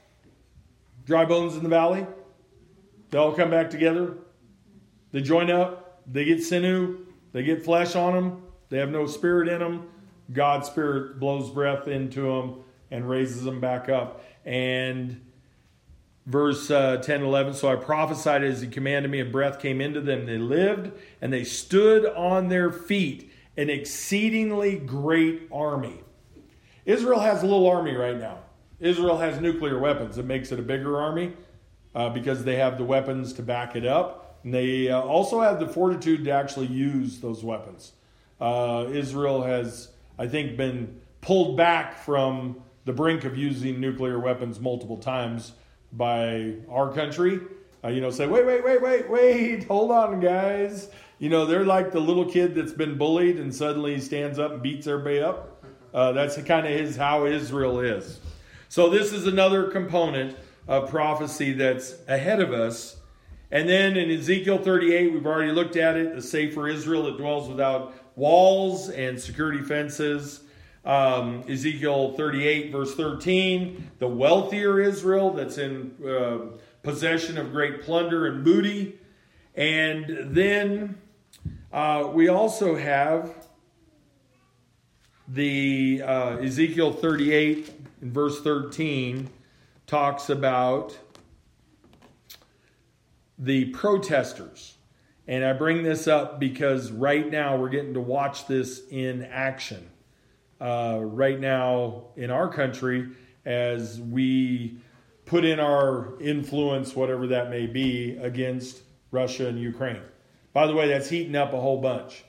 Dry bones in the valley? They all come back together. They join up. They get sinew. They get flesh on them. They have no spirit in them. God's spirit blows breath into them and raises them back up. And verse uh, 10 11 so i prophesied as he commanded me and breath came into them they lived and they stood on their feet an exceedingly great army. Israel has a little army right now. Israel has nuclear weapons. It makes it a bigger army uh, because they have the weapons to back it up. And they uh, also have the fortitude to actually use those weapons. Uh, Israel has, I think, been pulled back from the brink of using nuclear weapons multiple times by our country. Uh, you know, say, wait, wait, wait, wait, wait, hold on, guys. You know, they're like the little kid that's been bullied and suddenly stands up and beats everybody up. Uh, that's kind of his how Israel is. So this is another component of prophecy that's ahead of us. And then in Ezekiel 38, we've already looked at it, the safer Israel that dwells without walls and security fences. Um, Ezekiel 38, verse 13, the wealthier Israel that's in uh, possession of great plunder and booty. And then uh, we also have the uh, Ezekiel 38 in verse 13 talks about the protesters. And I bring this up because right now we're getting to watch this in action. Uh, right now in our country, as we put in our influence, whatever that may be, against Russia and Ukraine. By the way, that's heating up a whole bunch.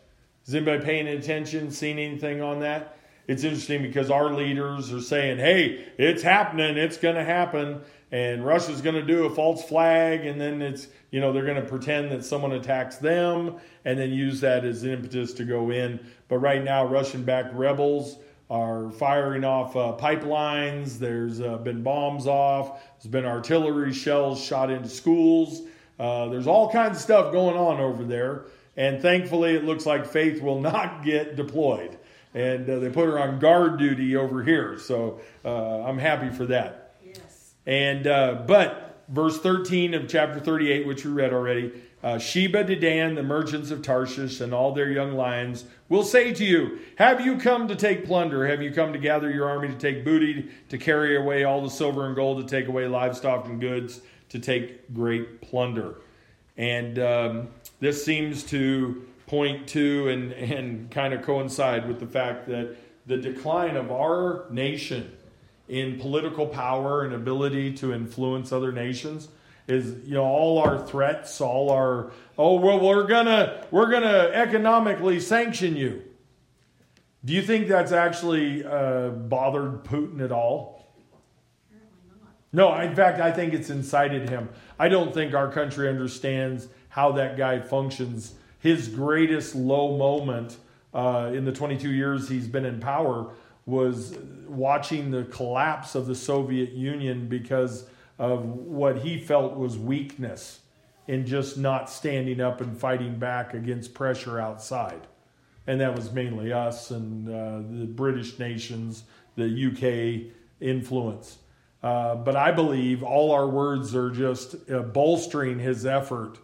Is anybody paying attention, seeing anything on that? It's interesting because our leaders are saying, hey, it's happening, it's going to happen, and Russia's going to do a false flag, and then it's, you know, they're going to pretend that someone attacks them and then use that as an impetus to go in. But right now, Russian backed rebels are firing off uh, pipelines. There's uh, been bombs off. There's been artillery shells shot into schools. Uh, there's all kinds of stuff going on over there, and thankfully, it looks like Faith will not get deployed. And uh, they put her on guard duty over here, so uh, I'm happy for that. Yes. And uh, but verse 13 of chapter 38, which we read already, uh, Sheba, Dedan, the merchants of Tarshish, and all their young lions will say to you, Have you come to take plunder? Have you come to gather your army to take booty, to carry away all the silver and gold, to take away livestock and goods? to take great plunder. And um, this seems to point to and, and kind of coincide with the fact that the decline of our nation in political power and ability to influence other nations is you know all our threats all our oh well we're gonna we're gonna economically sanction you. Do you think that's actually uh, bothered putin at all? No in fact i think it's incited him. I don't think our country understands how that guy functions his greatest low moment uh, in the 22 years he's been in power was watching the collapse of the Soviet Union because of what he felt was weakness in just not standing up and fighting back against pressure outside. And that was mainly us and uh, the British nations, the UK influence. Uh, but I believe all our words are just uh, bolstering his effort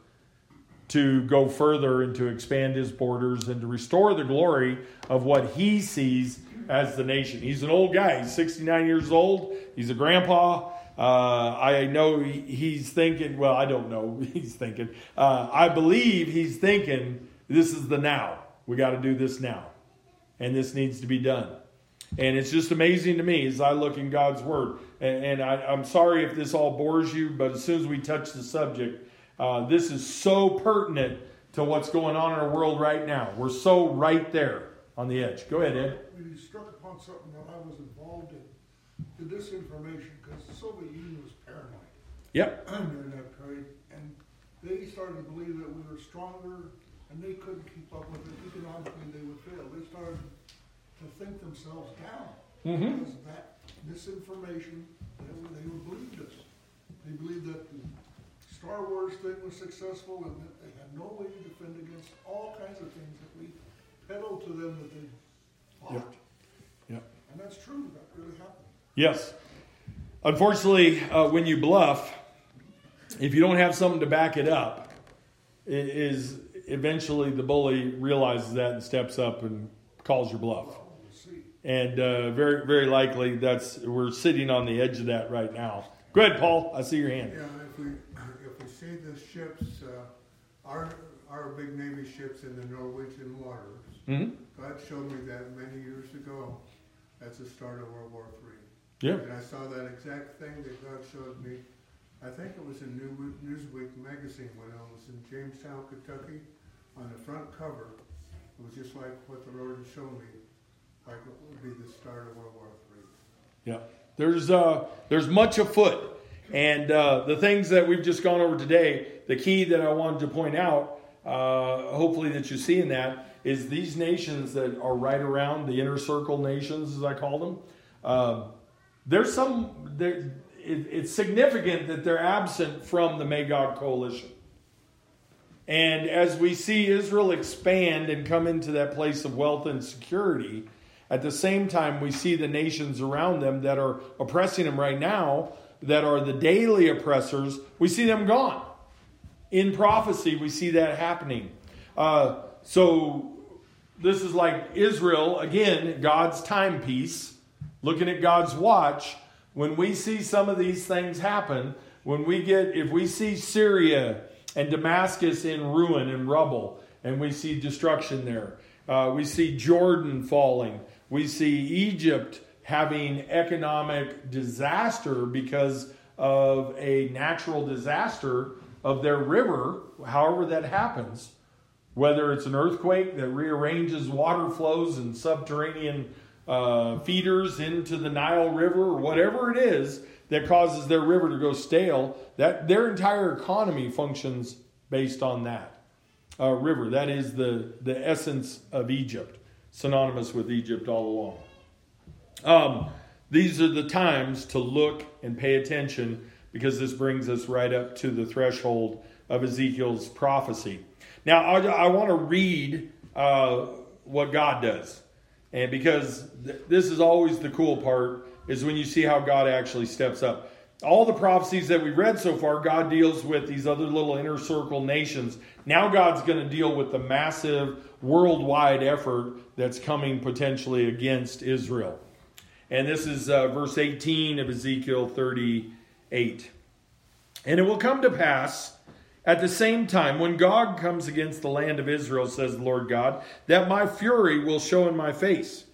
to go further and to expand his borders and to restore the glory of what he sees as the nation. He's an old guy. He's 69 years old. He's a grandpa. Uh, I know he's thinking, well, I don't know he's thinking. Uh, I believe he's thinking, this is the now. We got to do this now. And this needs to be done. And it's just amazing to me as I look in God's Word. And, and I, am sorry if this all bores you, but as soon as we touch the subject, uh, this is so pertinent to what's going on in our world right now. We're so right there on the edge. Go ahead, Ed. You struck upon something that I was involved in, the disinformation, because the Soviet Union was paranoid. Yep. During that period, and they started to believe that we were stronger, and they couldn't keep up with it. Economically, they would fail. They started to think themselves down mm-hmm. because that misinformation, they, they believed us. They believed that the Star Wars thing was successful, and that they had no way to defend against all kinds of things that we peddle to them that they fought. Yep. And that's true. That really happened. Yes. Unfortunately, uh, when you bluff, if you don't have something to back it up, it is eventually the bully realizes that and steps up and calls your bluff. Well. And uh, very, very likely that's we're sitting on the edge of that right now. Go ahead, Paul. I see your hand. Yeah, if we see the ships, uh, our, our big Navy ships in the Norwegian waters, Mm-hmm. God showed me that many years ago. That's the start of World War III. Yeah. And I saw that exact thing that God showed me. I think it was in New Newsweek magazine when I was in Jamestown, Kentucky. On the front cover, it was just like what the Lord had shown me, like it would be the start of World War III. Yeah. There's uh, there's much afoot, and uh, the things that we've just gone over today. The key that I wanted to point out, uh, hopefully that you see in that, is these nations that are right around the inner circle nations, as I call them. Uh, there's some. There, it, it's significant that they're absent from the Magog coalition. And as we see Israel expand and come into that place of wealth and security, at the same time, we see the nations around them that are oppressing them right now, that are the daily oppressors, we see them gone. In prophecy, we see that happening. Uh, so this is like Israel, again, God's timepiece, looking at God's watch. When we see some of these things happen, when we get, if we see Syria and Damascus in ruin and rubble, and we see destruction there, uh, we see Jordan falling, we see Egypt having economic disaster because of a natural disaster of their river, however that happens whether it's an earthquake that rearranges water flows and subterranean uh, feeders into the Nile River, or whatever it is that causes their river to go stale, that their entire economy functions based on that uh, river. That is the, the essence of Egypt, synonymous with Egypt all along. Um, these are the times to look and pay attention because this brings us right up to the threshold of Ezekiel's prophecy. Now, I, I want to read uh, what God does. And because th- this is always the cool part, is when you see how God actually steps up. All the prophecies that we read so far, God deals with these other little inner circle nations. Now, God's going to deal with the massive worldwide effort that's coming potentially against Israel. And this is uh, verse 18 of Ezekiel 38. And it will come to pass At the same time, when Gog comes against the land of Israel, says the Lord God, that my fury will show in my face.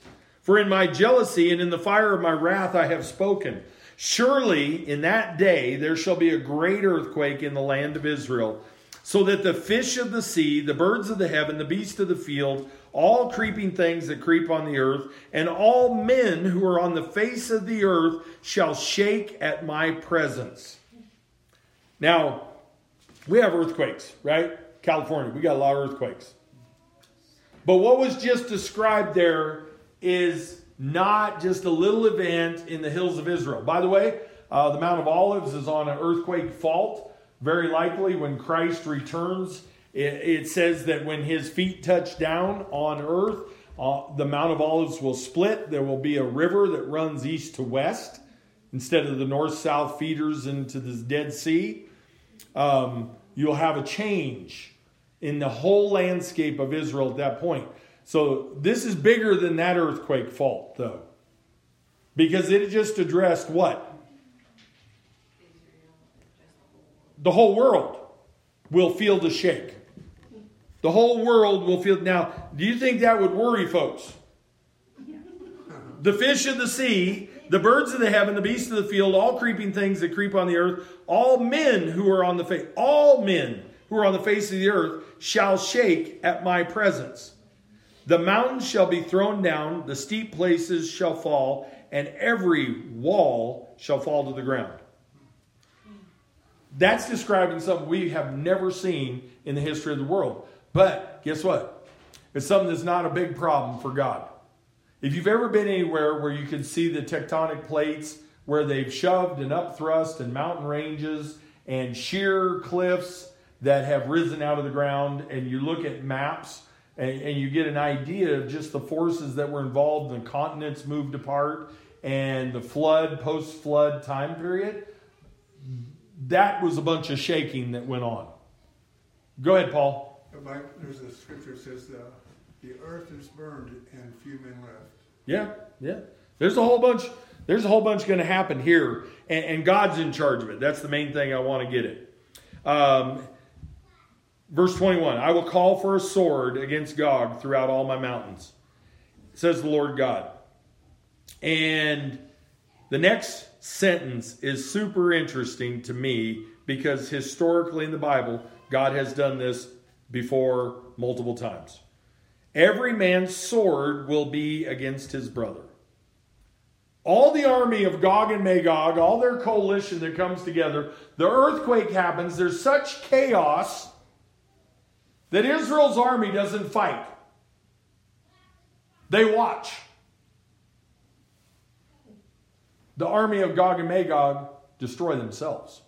For in my jealousy and in the fire of my wrath I have spoken. Surely in that day there shall be a great earthquake in the land of Israel, so that the fish of the sea, the birds of the heaven, the beasts of the field, all creeping things that creep on the earth, and all men who are on the face of the earth shall shake at my presence. Now, we have earthquakes, right? California, we got a lot of earthquakes. But what was just described there is not just a little event in the hills of Israel. By the way, uh, the Mount of Olives is on an earthquake fault. Very likely, when Christ returns, it, says that when his feet touch down on earth, uh, the Mount of Olives will split. There will be a river that runs east to west instead of the north south feeders into the Dead Sea. Um, you'll have a change in the whole landscape of Israel at that point. So this is bigger than that earthquake fault, though, because it just addressed what? The whole world will feel the shake. The whole world will feel. Now, do you think that would worry folks? The fish of the sea, the birds of the heaven, the beasts of the field, all creeping things that creep on the earth, all men who are on the face, all men who are on the face of the earth shall shake at my presence. The mountains shall be thrown down, the steep places shall fall, and every wall shall fall to the ground. That's describing something we have never seen in the history of the world. But guess what? It's something that's not a big problem for God. If you've ever been anywhere where you can see the tectonic plates where they've shoved and upthrust and mountain ranges and sheer cliffs that have risen out of the ground, and you look at maps and, and you get an idea of just the forces that were involved, the continents moved apart, and the flood, post flood time period, that was a bunch of shaking that went on. Go ahead, Paul. There's a scripture that says uh, the earth is burned and few men left. Yeah, yeah. There's a whole bunch. There's a whole bunch going to happen here, and, and, God's in charge of it. That's the main thing I want to get it. Um, verse 21 I will call for a sword against Gog throughout all my mountains, says the Lord God. And the next sentence is super interesting to me because historically in the Bible, God has done this before multiple times. Every man's sword will be against his brother. All the army of Gog and Magog, all their coalition that comes together, the earthquake happens. There's such chaos that Israel's army doesn't fight, they watch. The army of Gog and Magog destroy themselves.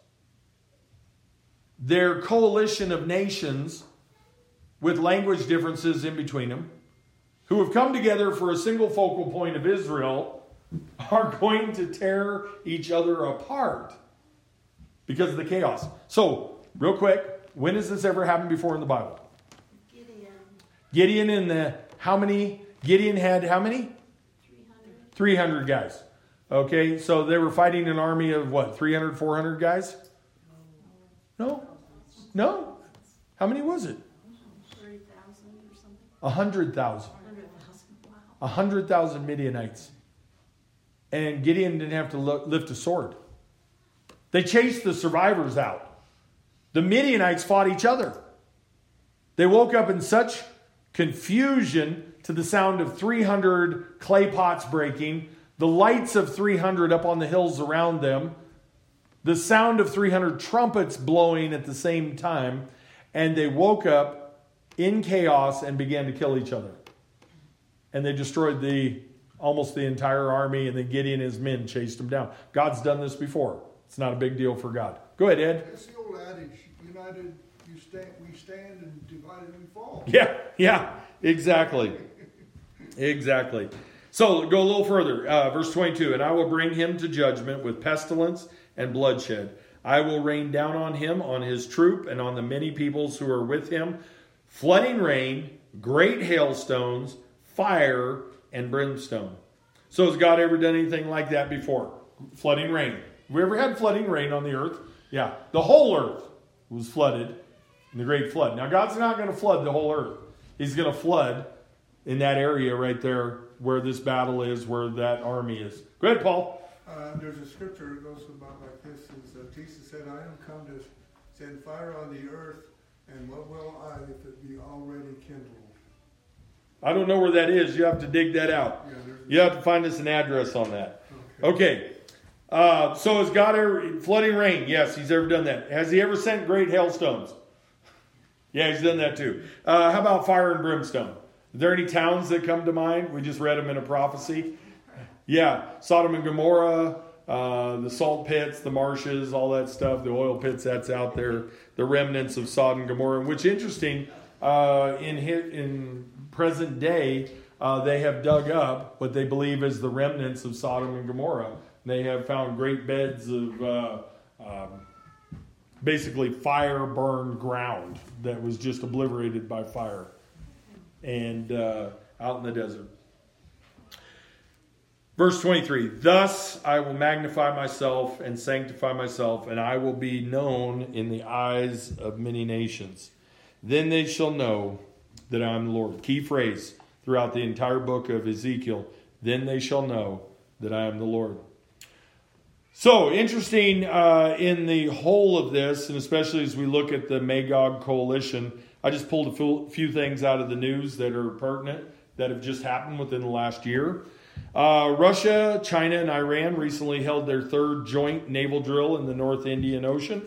Their coalition of nations with language differences in between them, who have come together for a single focal point of Israel, are going to tear each other apart because of the chaos. So, real quick, when has this ever happened before in the Bible? Gideon. Gideon in the how many? Gideon had how many? 300. 300 guys. Okay, so they were fighting an army of what, 300, 400 guys? No? No? How many was it? A hundred thousand. A hundred thousand Midianites. And Gideon didn't have to lift a sword. They chased the survivors out. The Midianites fought each other. They woke up in such confusion to the sound of 300 clay pots breaking, the lights of 300 up on the hills around them, the sound of 300 trumpets blowing at the same time, and they woke up in chaos and began to kill each other. And they destroyed the almost the entire army, and then Gideon and his men chased them down. God's done this before. It's not a big deal for God. Go ahead, Ed. It's the old adage: united, you stand, we stand, and divided, we fall. Yeah, yeah, exactly, exactly. So go a little further, uh, verse twenty-two. And I will bring him to judgment with pestilence and bloodshed. I will rain down on him, on his troop, and on the many peoples who are with him flooding rain, great hailstones, fire, and brimstone. So, has God ever done anything like that before? Flooding rain. Have we ever had flooding rain on the earth? Yeah. The whole earth was flooded in the great flood. Now, God's not going to flood the whole earth, He's going to flood in that area right there where this battle is, where that army is. Go ahead, Paul. Uh, there's a scripture that goes about like this: is uh, Jesus said, "I am come to send fire on the earth, and what will I if it be already kindled?" I don't know where that is. You have to dig that out. Yeah, You have to find us an address on that. Okay. Okay. Uh, so has God ever flooding rain? Yes, he's ever done that. Has he ever sent great hailstones? Yeah, he's done that too. Uh, how about fire and brimstone? Are there any towns that come to mind? We just read them in a prophecy. Yeah, Sodom and Gomorrah, uh, the salt pits, the marshes, all that stuff, the oil pits that's out there, the remnants of Sodom and Gomorrah. Which interesting, uh, in in present day, uh, they have dug up what they believe is the remnants of Sodom and Gomorrah. They have found great beds of uh, um, basically fire burned ground that was just obliterated by fire, and uh, out in the desert. Verse 23 Thus I will magnify myself and sanctify myself, and I will be known in the eyes of many nations. Then they shall know that I am the Lord. Key phrase throughout the entire book of Ezekiel. Then they shall know that I am the Lord. So interesting uh, in the whole of this, and especially as we look at the Magog coalition. I just pulled a few- things out of the news that are pertinent that have just happened within the last year. Uh, Russia, China, and Iran recently held their third joint naval drill in the North Indian Ocean.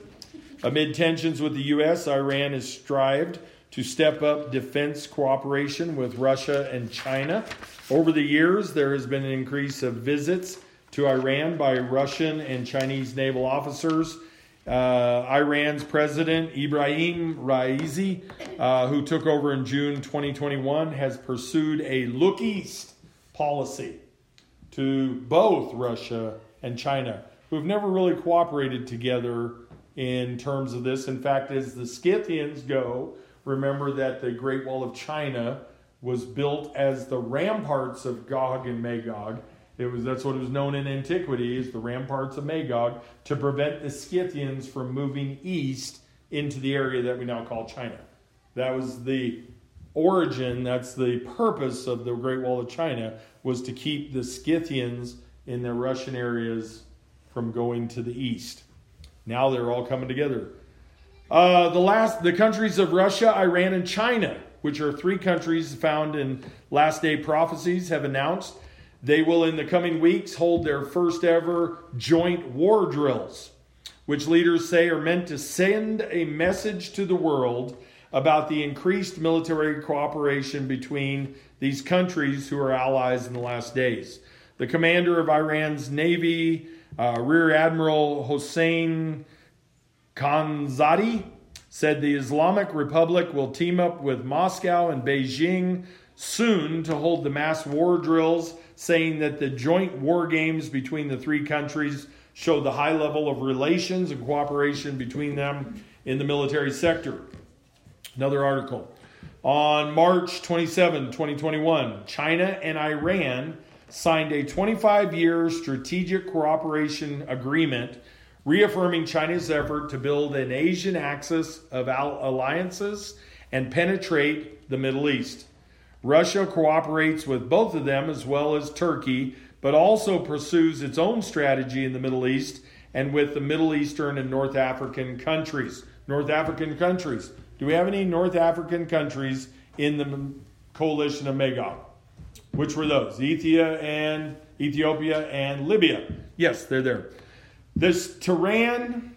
Amid tensions with the U.S., Iran has strived to step up defense cooperation with Russia and China. Over the years, there has been an increase of visits to Iran by Russian and Chinese naval officers. Uh, Iran's president, Ibrahim Raisi, uh, who took over in June 2021, has pursued a look east policy to both Russia and China, who have never really cooperated together in terms of this. In fact, as the Scythians go, remember that the Great Wall of China was built as the ramparts of Gog and Magog. It was that's what it was known in antiquity as the ramparts of Magog to prevent the Scythians from moving east into the area that we now call China. That was the origin, that's the purpose of the Great Wall of China was to keep the Scythians in their Russian areas from going to the east. Now they're all coming together. Uh, the last, the countries of Russia, Iran, and China, which are three countries found in last day prophecies, have announced they will, in the coming weeks, hold their first ever joint war drills, which leaders say are meant to send a message to the world about the increased military cooperation between these countries who are allies in the last days. The commander of Iran's Navy, uh, Rear Admiral Hossein Khanzadi said the Islamic Republic will team up with Moscow and Beijing soon to hold the mass war drills, saying that the joint war games between the three countries show the high level of relations and cooperation between them in the military sector. Another article. On March 27, 2021, China and Iran signed a 25 year strategic cooperation agreement reaffirming China's effort to build an Asian axis of alliances and penetrate the Middle East. Russia cooperates with both of them as well as Turkey, but also pursues its own strategy in the Middle East and with the Middle Eastern and North African countries. North African countries. Do we have any North African countries in the coalition of Magog? Which were those? Ethiopia and Ethiopia and Libya. Yes, they're there. This Tehran,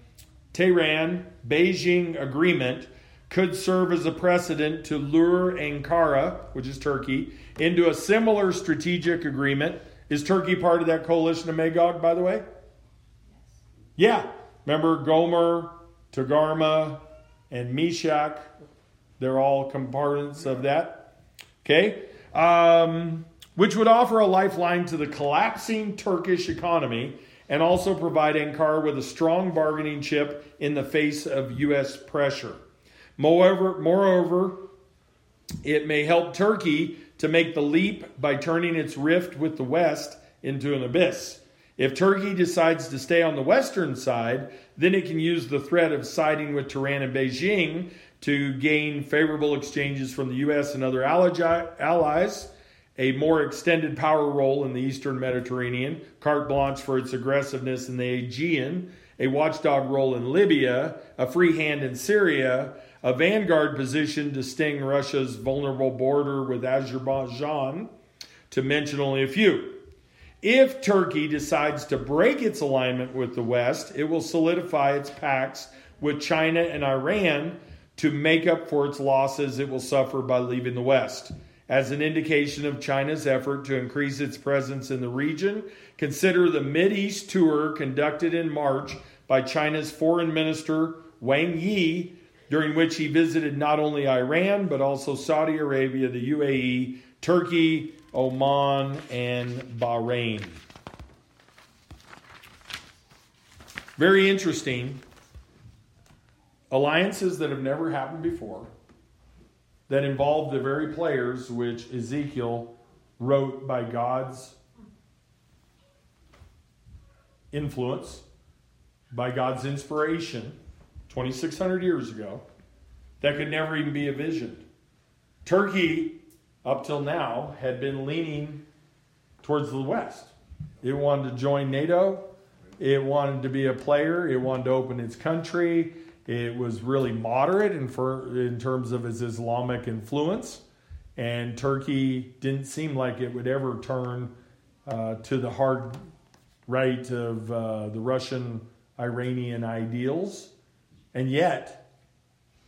Tehran Beijing agreement could serve as a precedent to lure Ankara, which is Turkey, into a similar strategic agreement. Is Turkey part of that coalition of Magog, by the way? Yeah. Remember Gomer, Togarmah, and Meshech? They're all components of that. Okay? Um, which would offer a lifeline to the collapsing Turkish economy and also provide Ankara with a strong bargaining chip in the face of U.S. pressure. Moreover, moreover, it may help Turkey to make the leap by turning its rift with the West into an abyss. If Turkey decides to stay on the western side, then it can use the threat of siding with Tehran and Beijing to gain favorable exchanges from the U.S. and other allies, a more extended power role in the eastern Mediterranean, carte blanche for its aggressiveness in the Aegean, a watchdog role in Libya, a free hand in Syria, a vanguard position to sting Russia's vulnerable border with Azerbaijan, to mention only a few. If Turkey decides to break its alignment with the West, it will solidify its pacts with China and Iran to make up for its losses it will suffer by leaving the West. As an indication of China's effort to increase its presence in the region, consider the East tour conducted in March by China's Foreign Minister Wang Yi, during which he visited not only Iran but also Saudi Arabia, the UAE, Turkey, Oman, and Bahrain. Very interesting. Alliances that have never happened before, that involve the very players which Ezekiel wrote by God's influence, by God's inspiration 2,600 years ago, that could never even be envisioned. Turkey up till now, had been leaning towards the West. It wanted to join NATO. It wanted to be a player. It wanted to open its country. It was really moderate in, for, in terms of its Islamic influence. And Turkey didn't seem like it would ever turn uh, to the hard right of uh, the Russian Iranian ideals. And yet,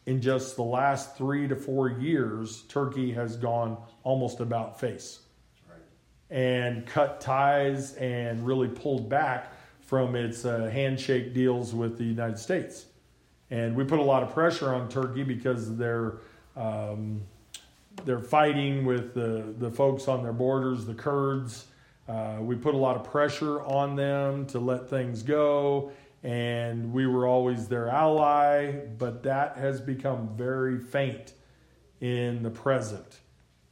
in just the last three to four years, Turkey has gone almost about face and cut ties and really pulled back from its uh, handshake deals with the United States. And we put a lot of pressure on Turkey because they're um, they're fighting with the, the folks on their borders, the Kurds. Uh, we put a lot of pressure on them to let things go and we were always their ally, but that has become very faint in the present.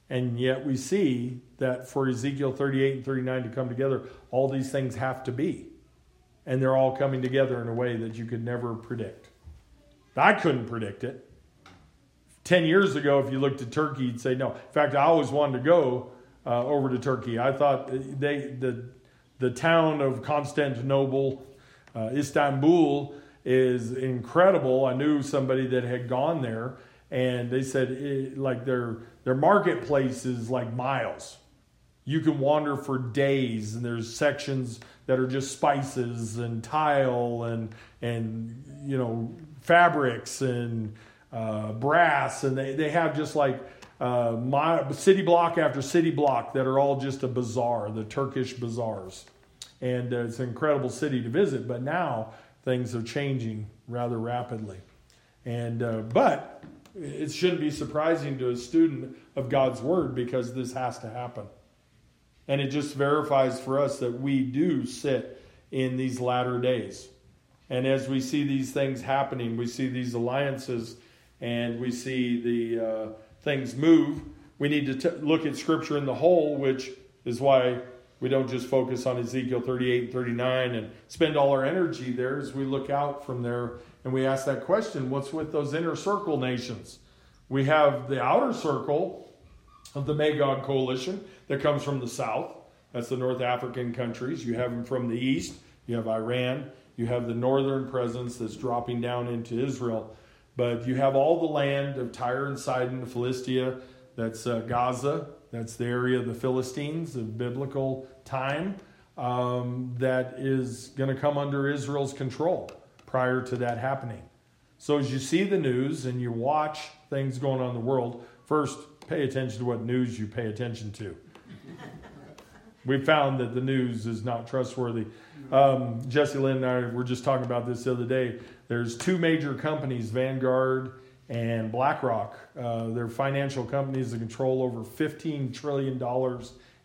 And yet we see that for Ezekiel 38 and 39 to come together, all these things have to be. And they're all coming together in a way that you could never predict. I couldn't predict it. 10 years ago, if you looked at Turkey, you'd say no. In fact, I always wanted to go uh, over to Turkey. I thought they, the, the town of Constantinople uh, Istanbul is incredible. I knew somebody that had gone there, and they said it, like their their marketplace is like miles. You can wander for days, and there's sections that are just spices and tile and and you know fabrics and uh, brass, and they, they have just like uh, my, city block after city block that are all just a bazaar, the Turkish bazaars and uh, it's an incredible city to visit. But now things are changing rather rapidly, and uh, but it shouldn't be surprising to a student of God's word because this has to happen, and it just verifies for us that we do sit in these latter days. And as we see these things happening, we see these alliances, and we see the uh, things move. We need to t- look at Scripture in the whole, which is why we don't just focus on Ezekiel 38 and 39 and spend all our energy there as we look out from there and we ask that question what's with those inner circle nations? We have the outer circle of the Magog coalition that comes from the south. That's the North African countries. You have them from the east. You have Iran. You have the northern presence that's dropping down into Israel. But you have all the land of Tyre and Sidon, Philistia, that's uh, Gaza, that's the area of the Philistines of biblical time um, that is going to come under Israel's control prior to that happening. So as you see the news and you watch things going on in the world, first pay attention to what news you pay attention to. we found that the news is not trustworthy. Um, Jesse Lynn and I were just talking about this the other day. There's two major companies, Vanguard and BlackRock. Uh, they're financial companies that control over $15 trillion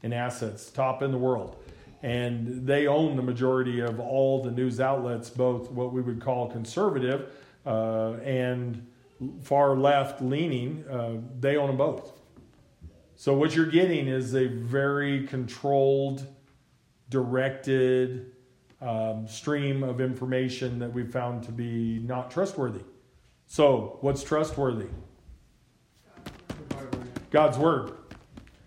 in assets, top in the world. And they own the majority of all the news outlets, both what we would call conservative uh, and far left leaning. Uh, they own them both. So, what you're getting is a very controlled, directed um, stream of information that we've found to be not trustworthy. So, what's trustworthy? God's Word.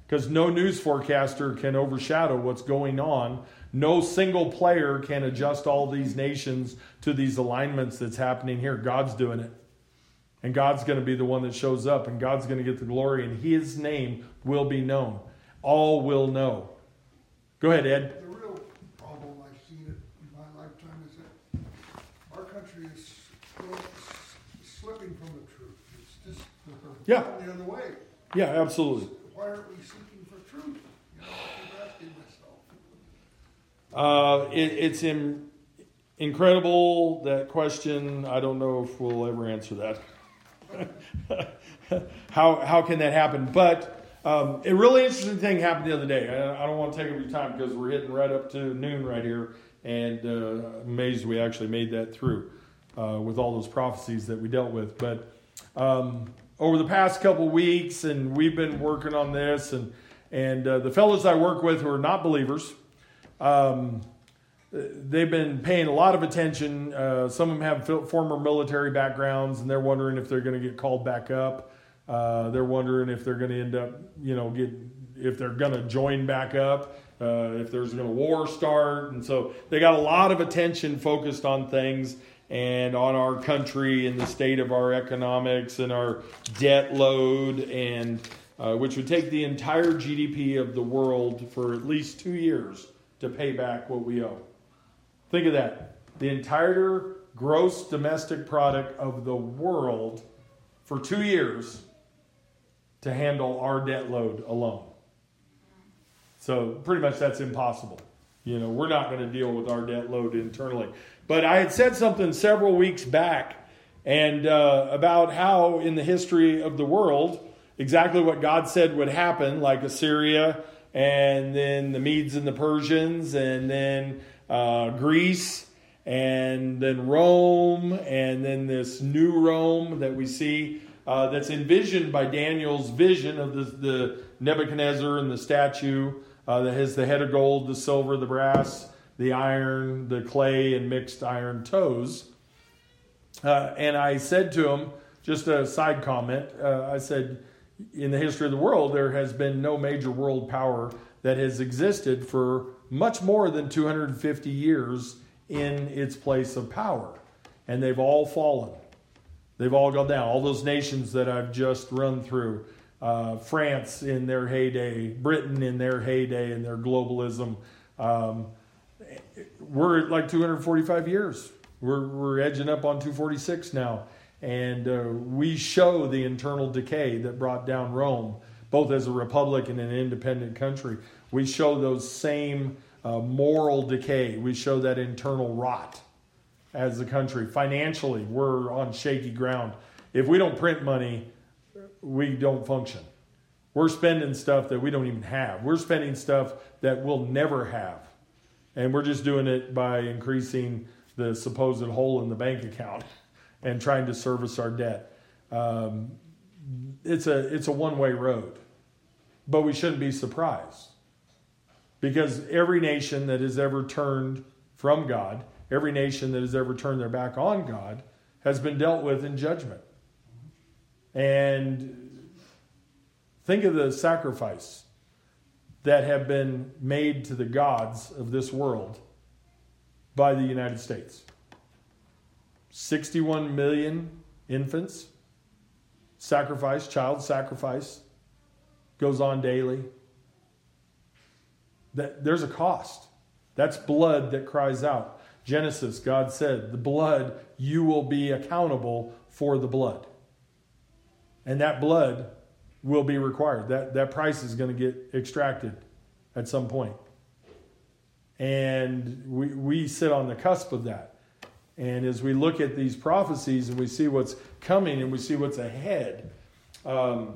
Because no news forecaster can overshadow what's going on. No single player can adjust all these nations to these alignments that's happening here. God's doing it. And God's going to be the one that shows up, and God's going to get the glory, and His name will be known. All will know. Go ahead, Ed. The real problem, I've seen it in my lifetime, is that our country is going- s- slipping from the truth. It's just Yeah. going the other way. Yeah, absolutely. Why aren't we seeking for truth? You know, I keep asking myself. Uh, it, it's in, incredible that question. I don't know if we'll ever answer that. how how can that happen? But um, a really interesting thing happened the other day. I, I don't want to take up your time because we're hitting right up to noon right here, and uh, amazed we actually made that through uh, with all those prophecies that we dealt with. But um, over the past couple weeks, and we've been working on this, and and uh, the fellows I work with who are not believers. Um, they've been paying a lot of attention. Uh, some of them have former military backgrounds, and they're wondering if they're going to get called back up. Uh, they're wondering if they're going to end up, you know, get if they're going to join back up, uh, if there's going to war start, and so they got a lot of attention focused on things and on our country and the state of our economics and our debt load, and uh, which would take the entire GDP of the world for at least two years to pay back what we owe. Think of that. The entire gross domestic product of the world for two years to handle our debt load alone. So, pretty much that's impossible. You know, we're not going to deal with our debt load internally. But I had said something several weeks back and uh, about how in the history of the world, exactly what God said would happen, like Assyria and then the Medes and the Persians, and then uh, Greece, and then Rome, and then this new Rome that we see uh, that's envisioned by Daniel's vision of the, the Nebuchadnezzar and the statue uh, that has the head of gold, the silver, the brass, the iron, the clay, and mixed iron toes. Uh, and I said to him, just a side comment, uh, I said, in the history of the world, there has been no major world power that has existed for much more than 250 years in its place of power. And they've all fallen. They've all gone down. All those nations that I've just run through uh, France in their heyday, Britain in their heyday, and their globalism. Um, we're like 245 years. We're, we're edging up on 246 now. And uh, we show the internal decay that brought down Rome, both as a republic and an independent country. We show those same uh, moral decay. We show that internal rot as a country. Financially, we're on shaky ground. If we don't print money, we don't function. We're spending stuff that we don't even have. We're spending stuff that we'll never have. And we're just doing it by increasing the supposed hole in the bank account and trying to service our debt. Um, it's a, it's a one way road. But we shouldn't be surprised. Because every nation that has ever turned from God, every nation that has ever turned their back on God, has been dealt with in judgment. And think of the sacrifice that have been made to the gods of this world by the United States. 61 million infants sacrifice, child sacrifice goes on daily. That there's a cost. That's blood that cries out. Genesis, God said, the blood, you will be accountable for the blood. And that blood will be required. That, that price is going to get extracted at some point. And we, we sit on the cusp of that. And as we look at these prophecies and we see what's coming and we see what's ahead, um,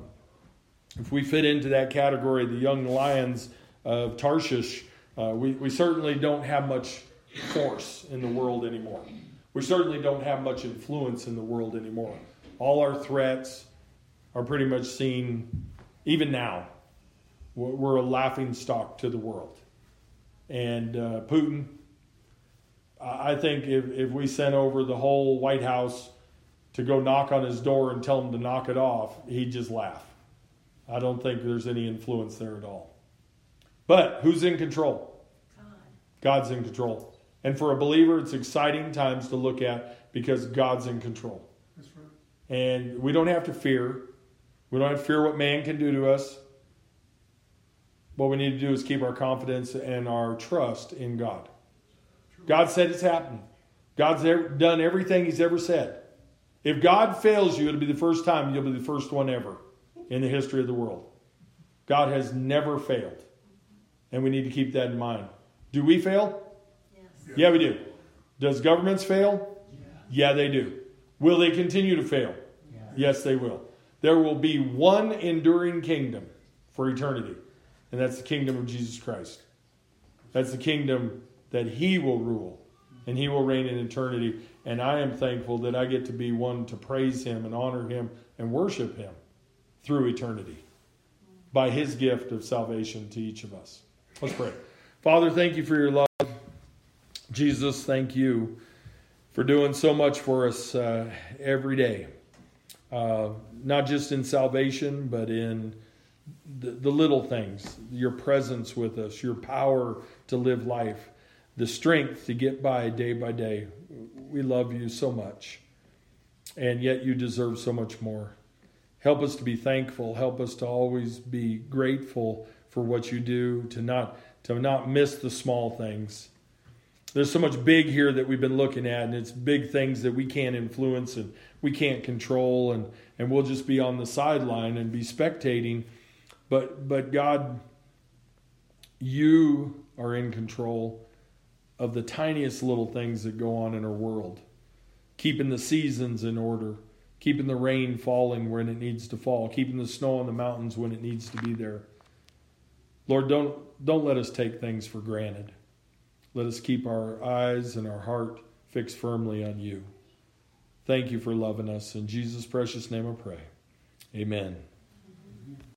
if we fit into that category, the young lions of Tarshish, uh, we, we certainly don't have much force in the world anymore. We certainly don't have much influence in the world anymore. All our threats are pretty much seen, even now, we're a laughing stock to the world. And uh, Putin, I think if, if we sent over the whole White House to go knock on his door and tell him to knock it off, he'd just laugh. I don't think there's any influence there at all. But who's in control? God. God's in control. And for a believer, it's exciting times to look at because God's in control. That's right. And we don't have to fear. We don't have to fear what man can do to us. What we need to do is keep our confidence and our trust in God. God said it's happening. God's ever, done everything He's ever said. If God fails you, it'll be the first time you'll be the first one ever in the history of the world. God has never failed. And we need to keep that in mind. Do we fail? Yes. Yeah, we do. Does governments fail? Yeah, they do. Will they continue to fail? Yes, they will. There will be one enduring kingdom for eternity, and that's the kingdom of Jesus Christ. That's the kingdom that He will rule, and He will reign in eternity. And I am thankful that I get to be one to praise Him and honor Him and worship Him through eternity by His gift of salvation to each of us. Let's pray. Father, thank you for your love. Jesus, thank you for doing so much for us uh, every day. Uh, not just in salvation, but in the, the little things, your presence with us, your power to live life, the strength to get by day by day. We love you so much, and yet you deserve so much more. Help us to be thankful. Help us to always be grateful for what you do, to not to not miss the small things. There's so much big here that we've been looking at, and it's big things that we can't influence and we can't control, and, and we'll just be on the sideline and be spectating. But but God, you are in control of the tiniest little things that go on in our world, keeping the seasons in order, keeping the rain falling when it needs to fall, keeping the snow on the mountains when it needs to be there. Lord, don't don't let us take things for granted. Let us keep our eyes and our heart fixed firmly on you. Thank you for loving us. In Jesus' precious name I pray. Amen.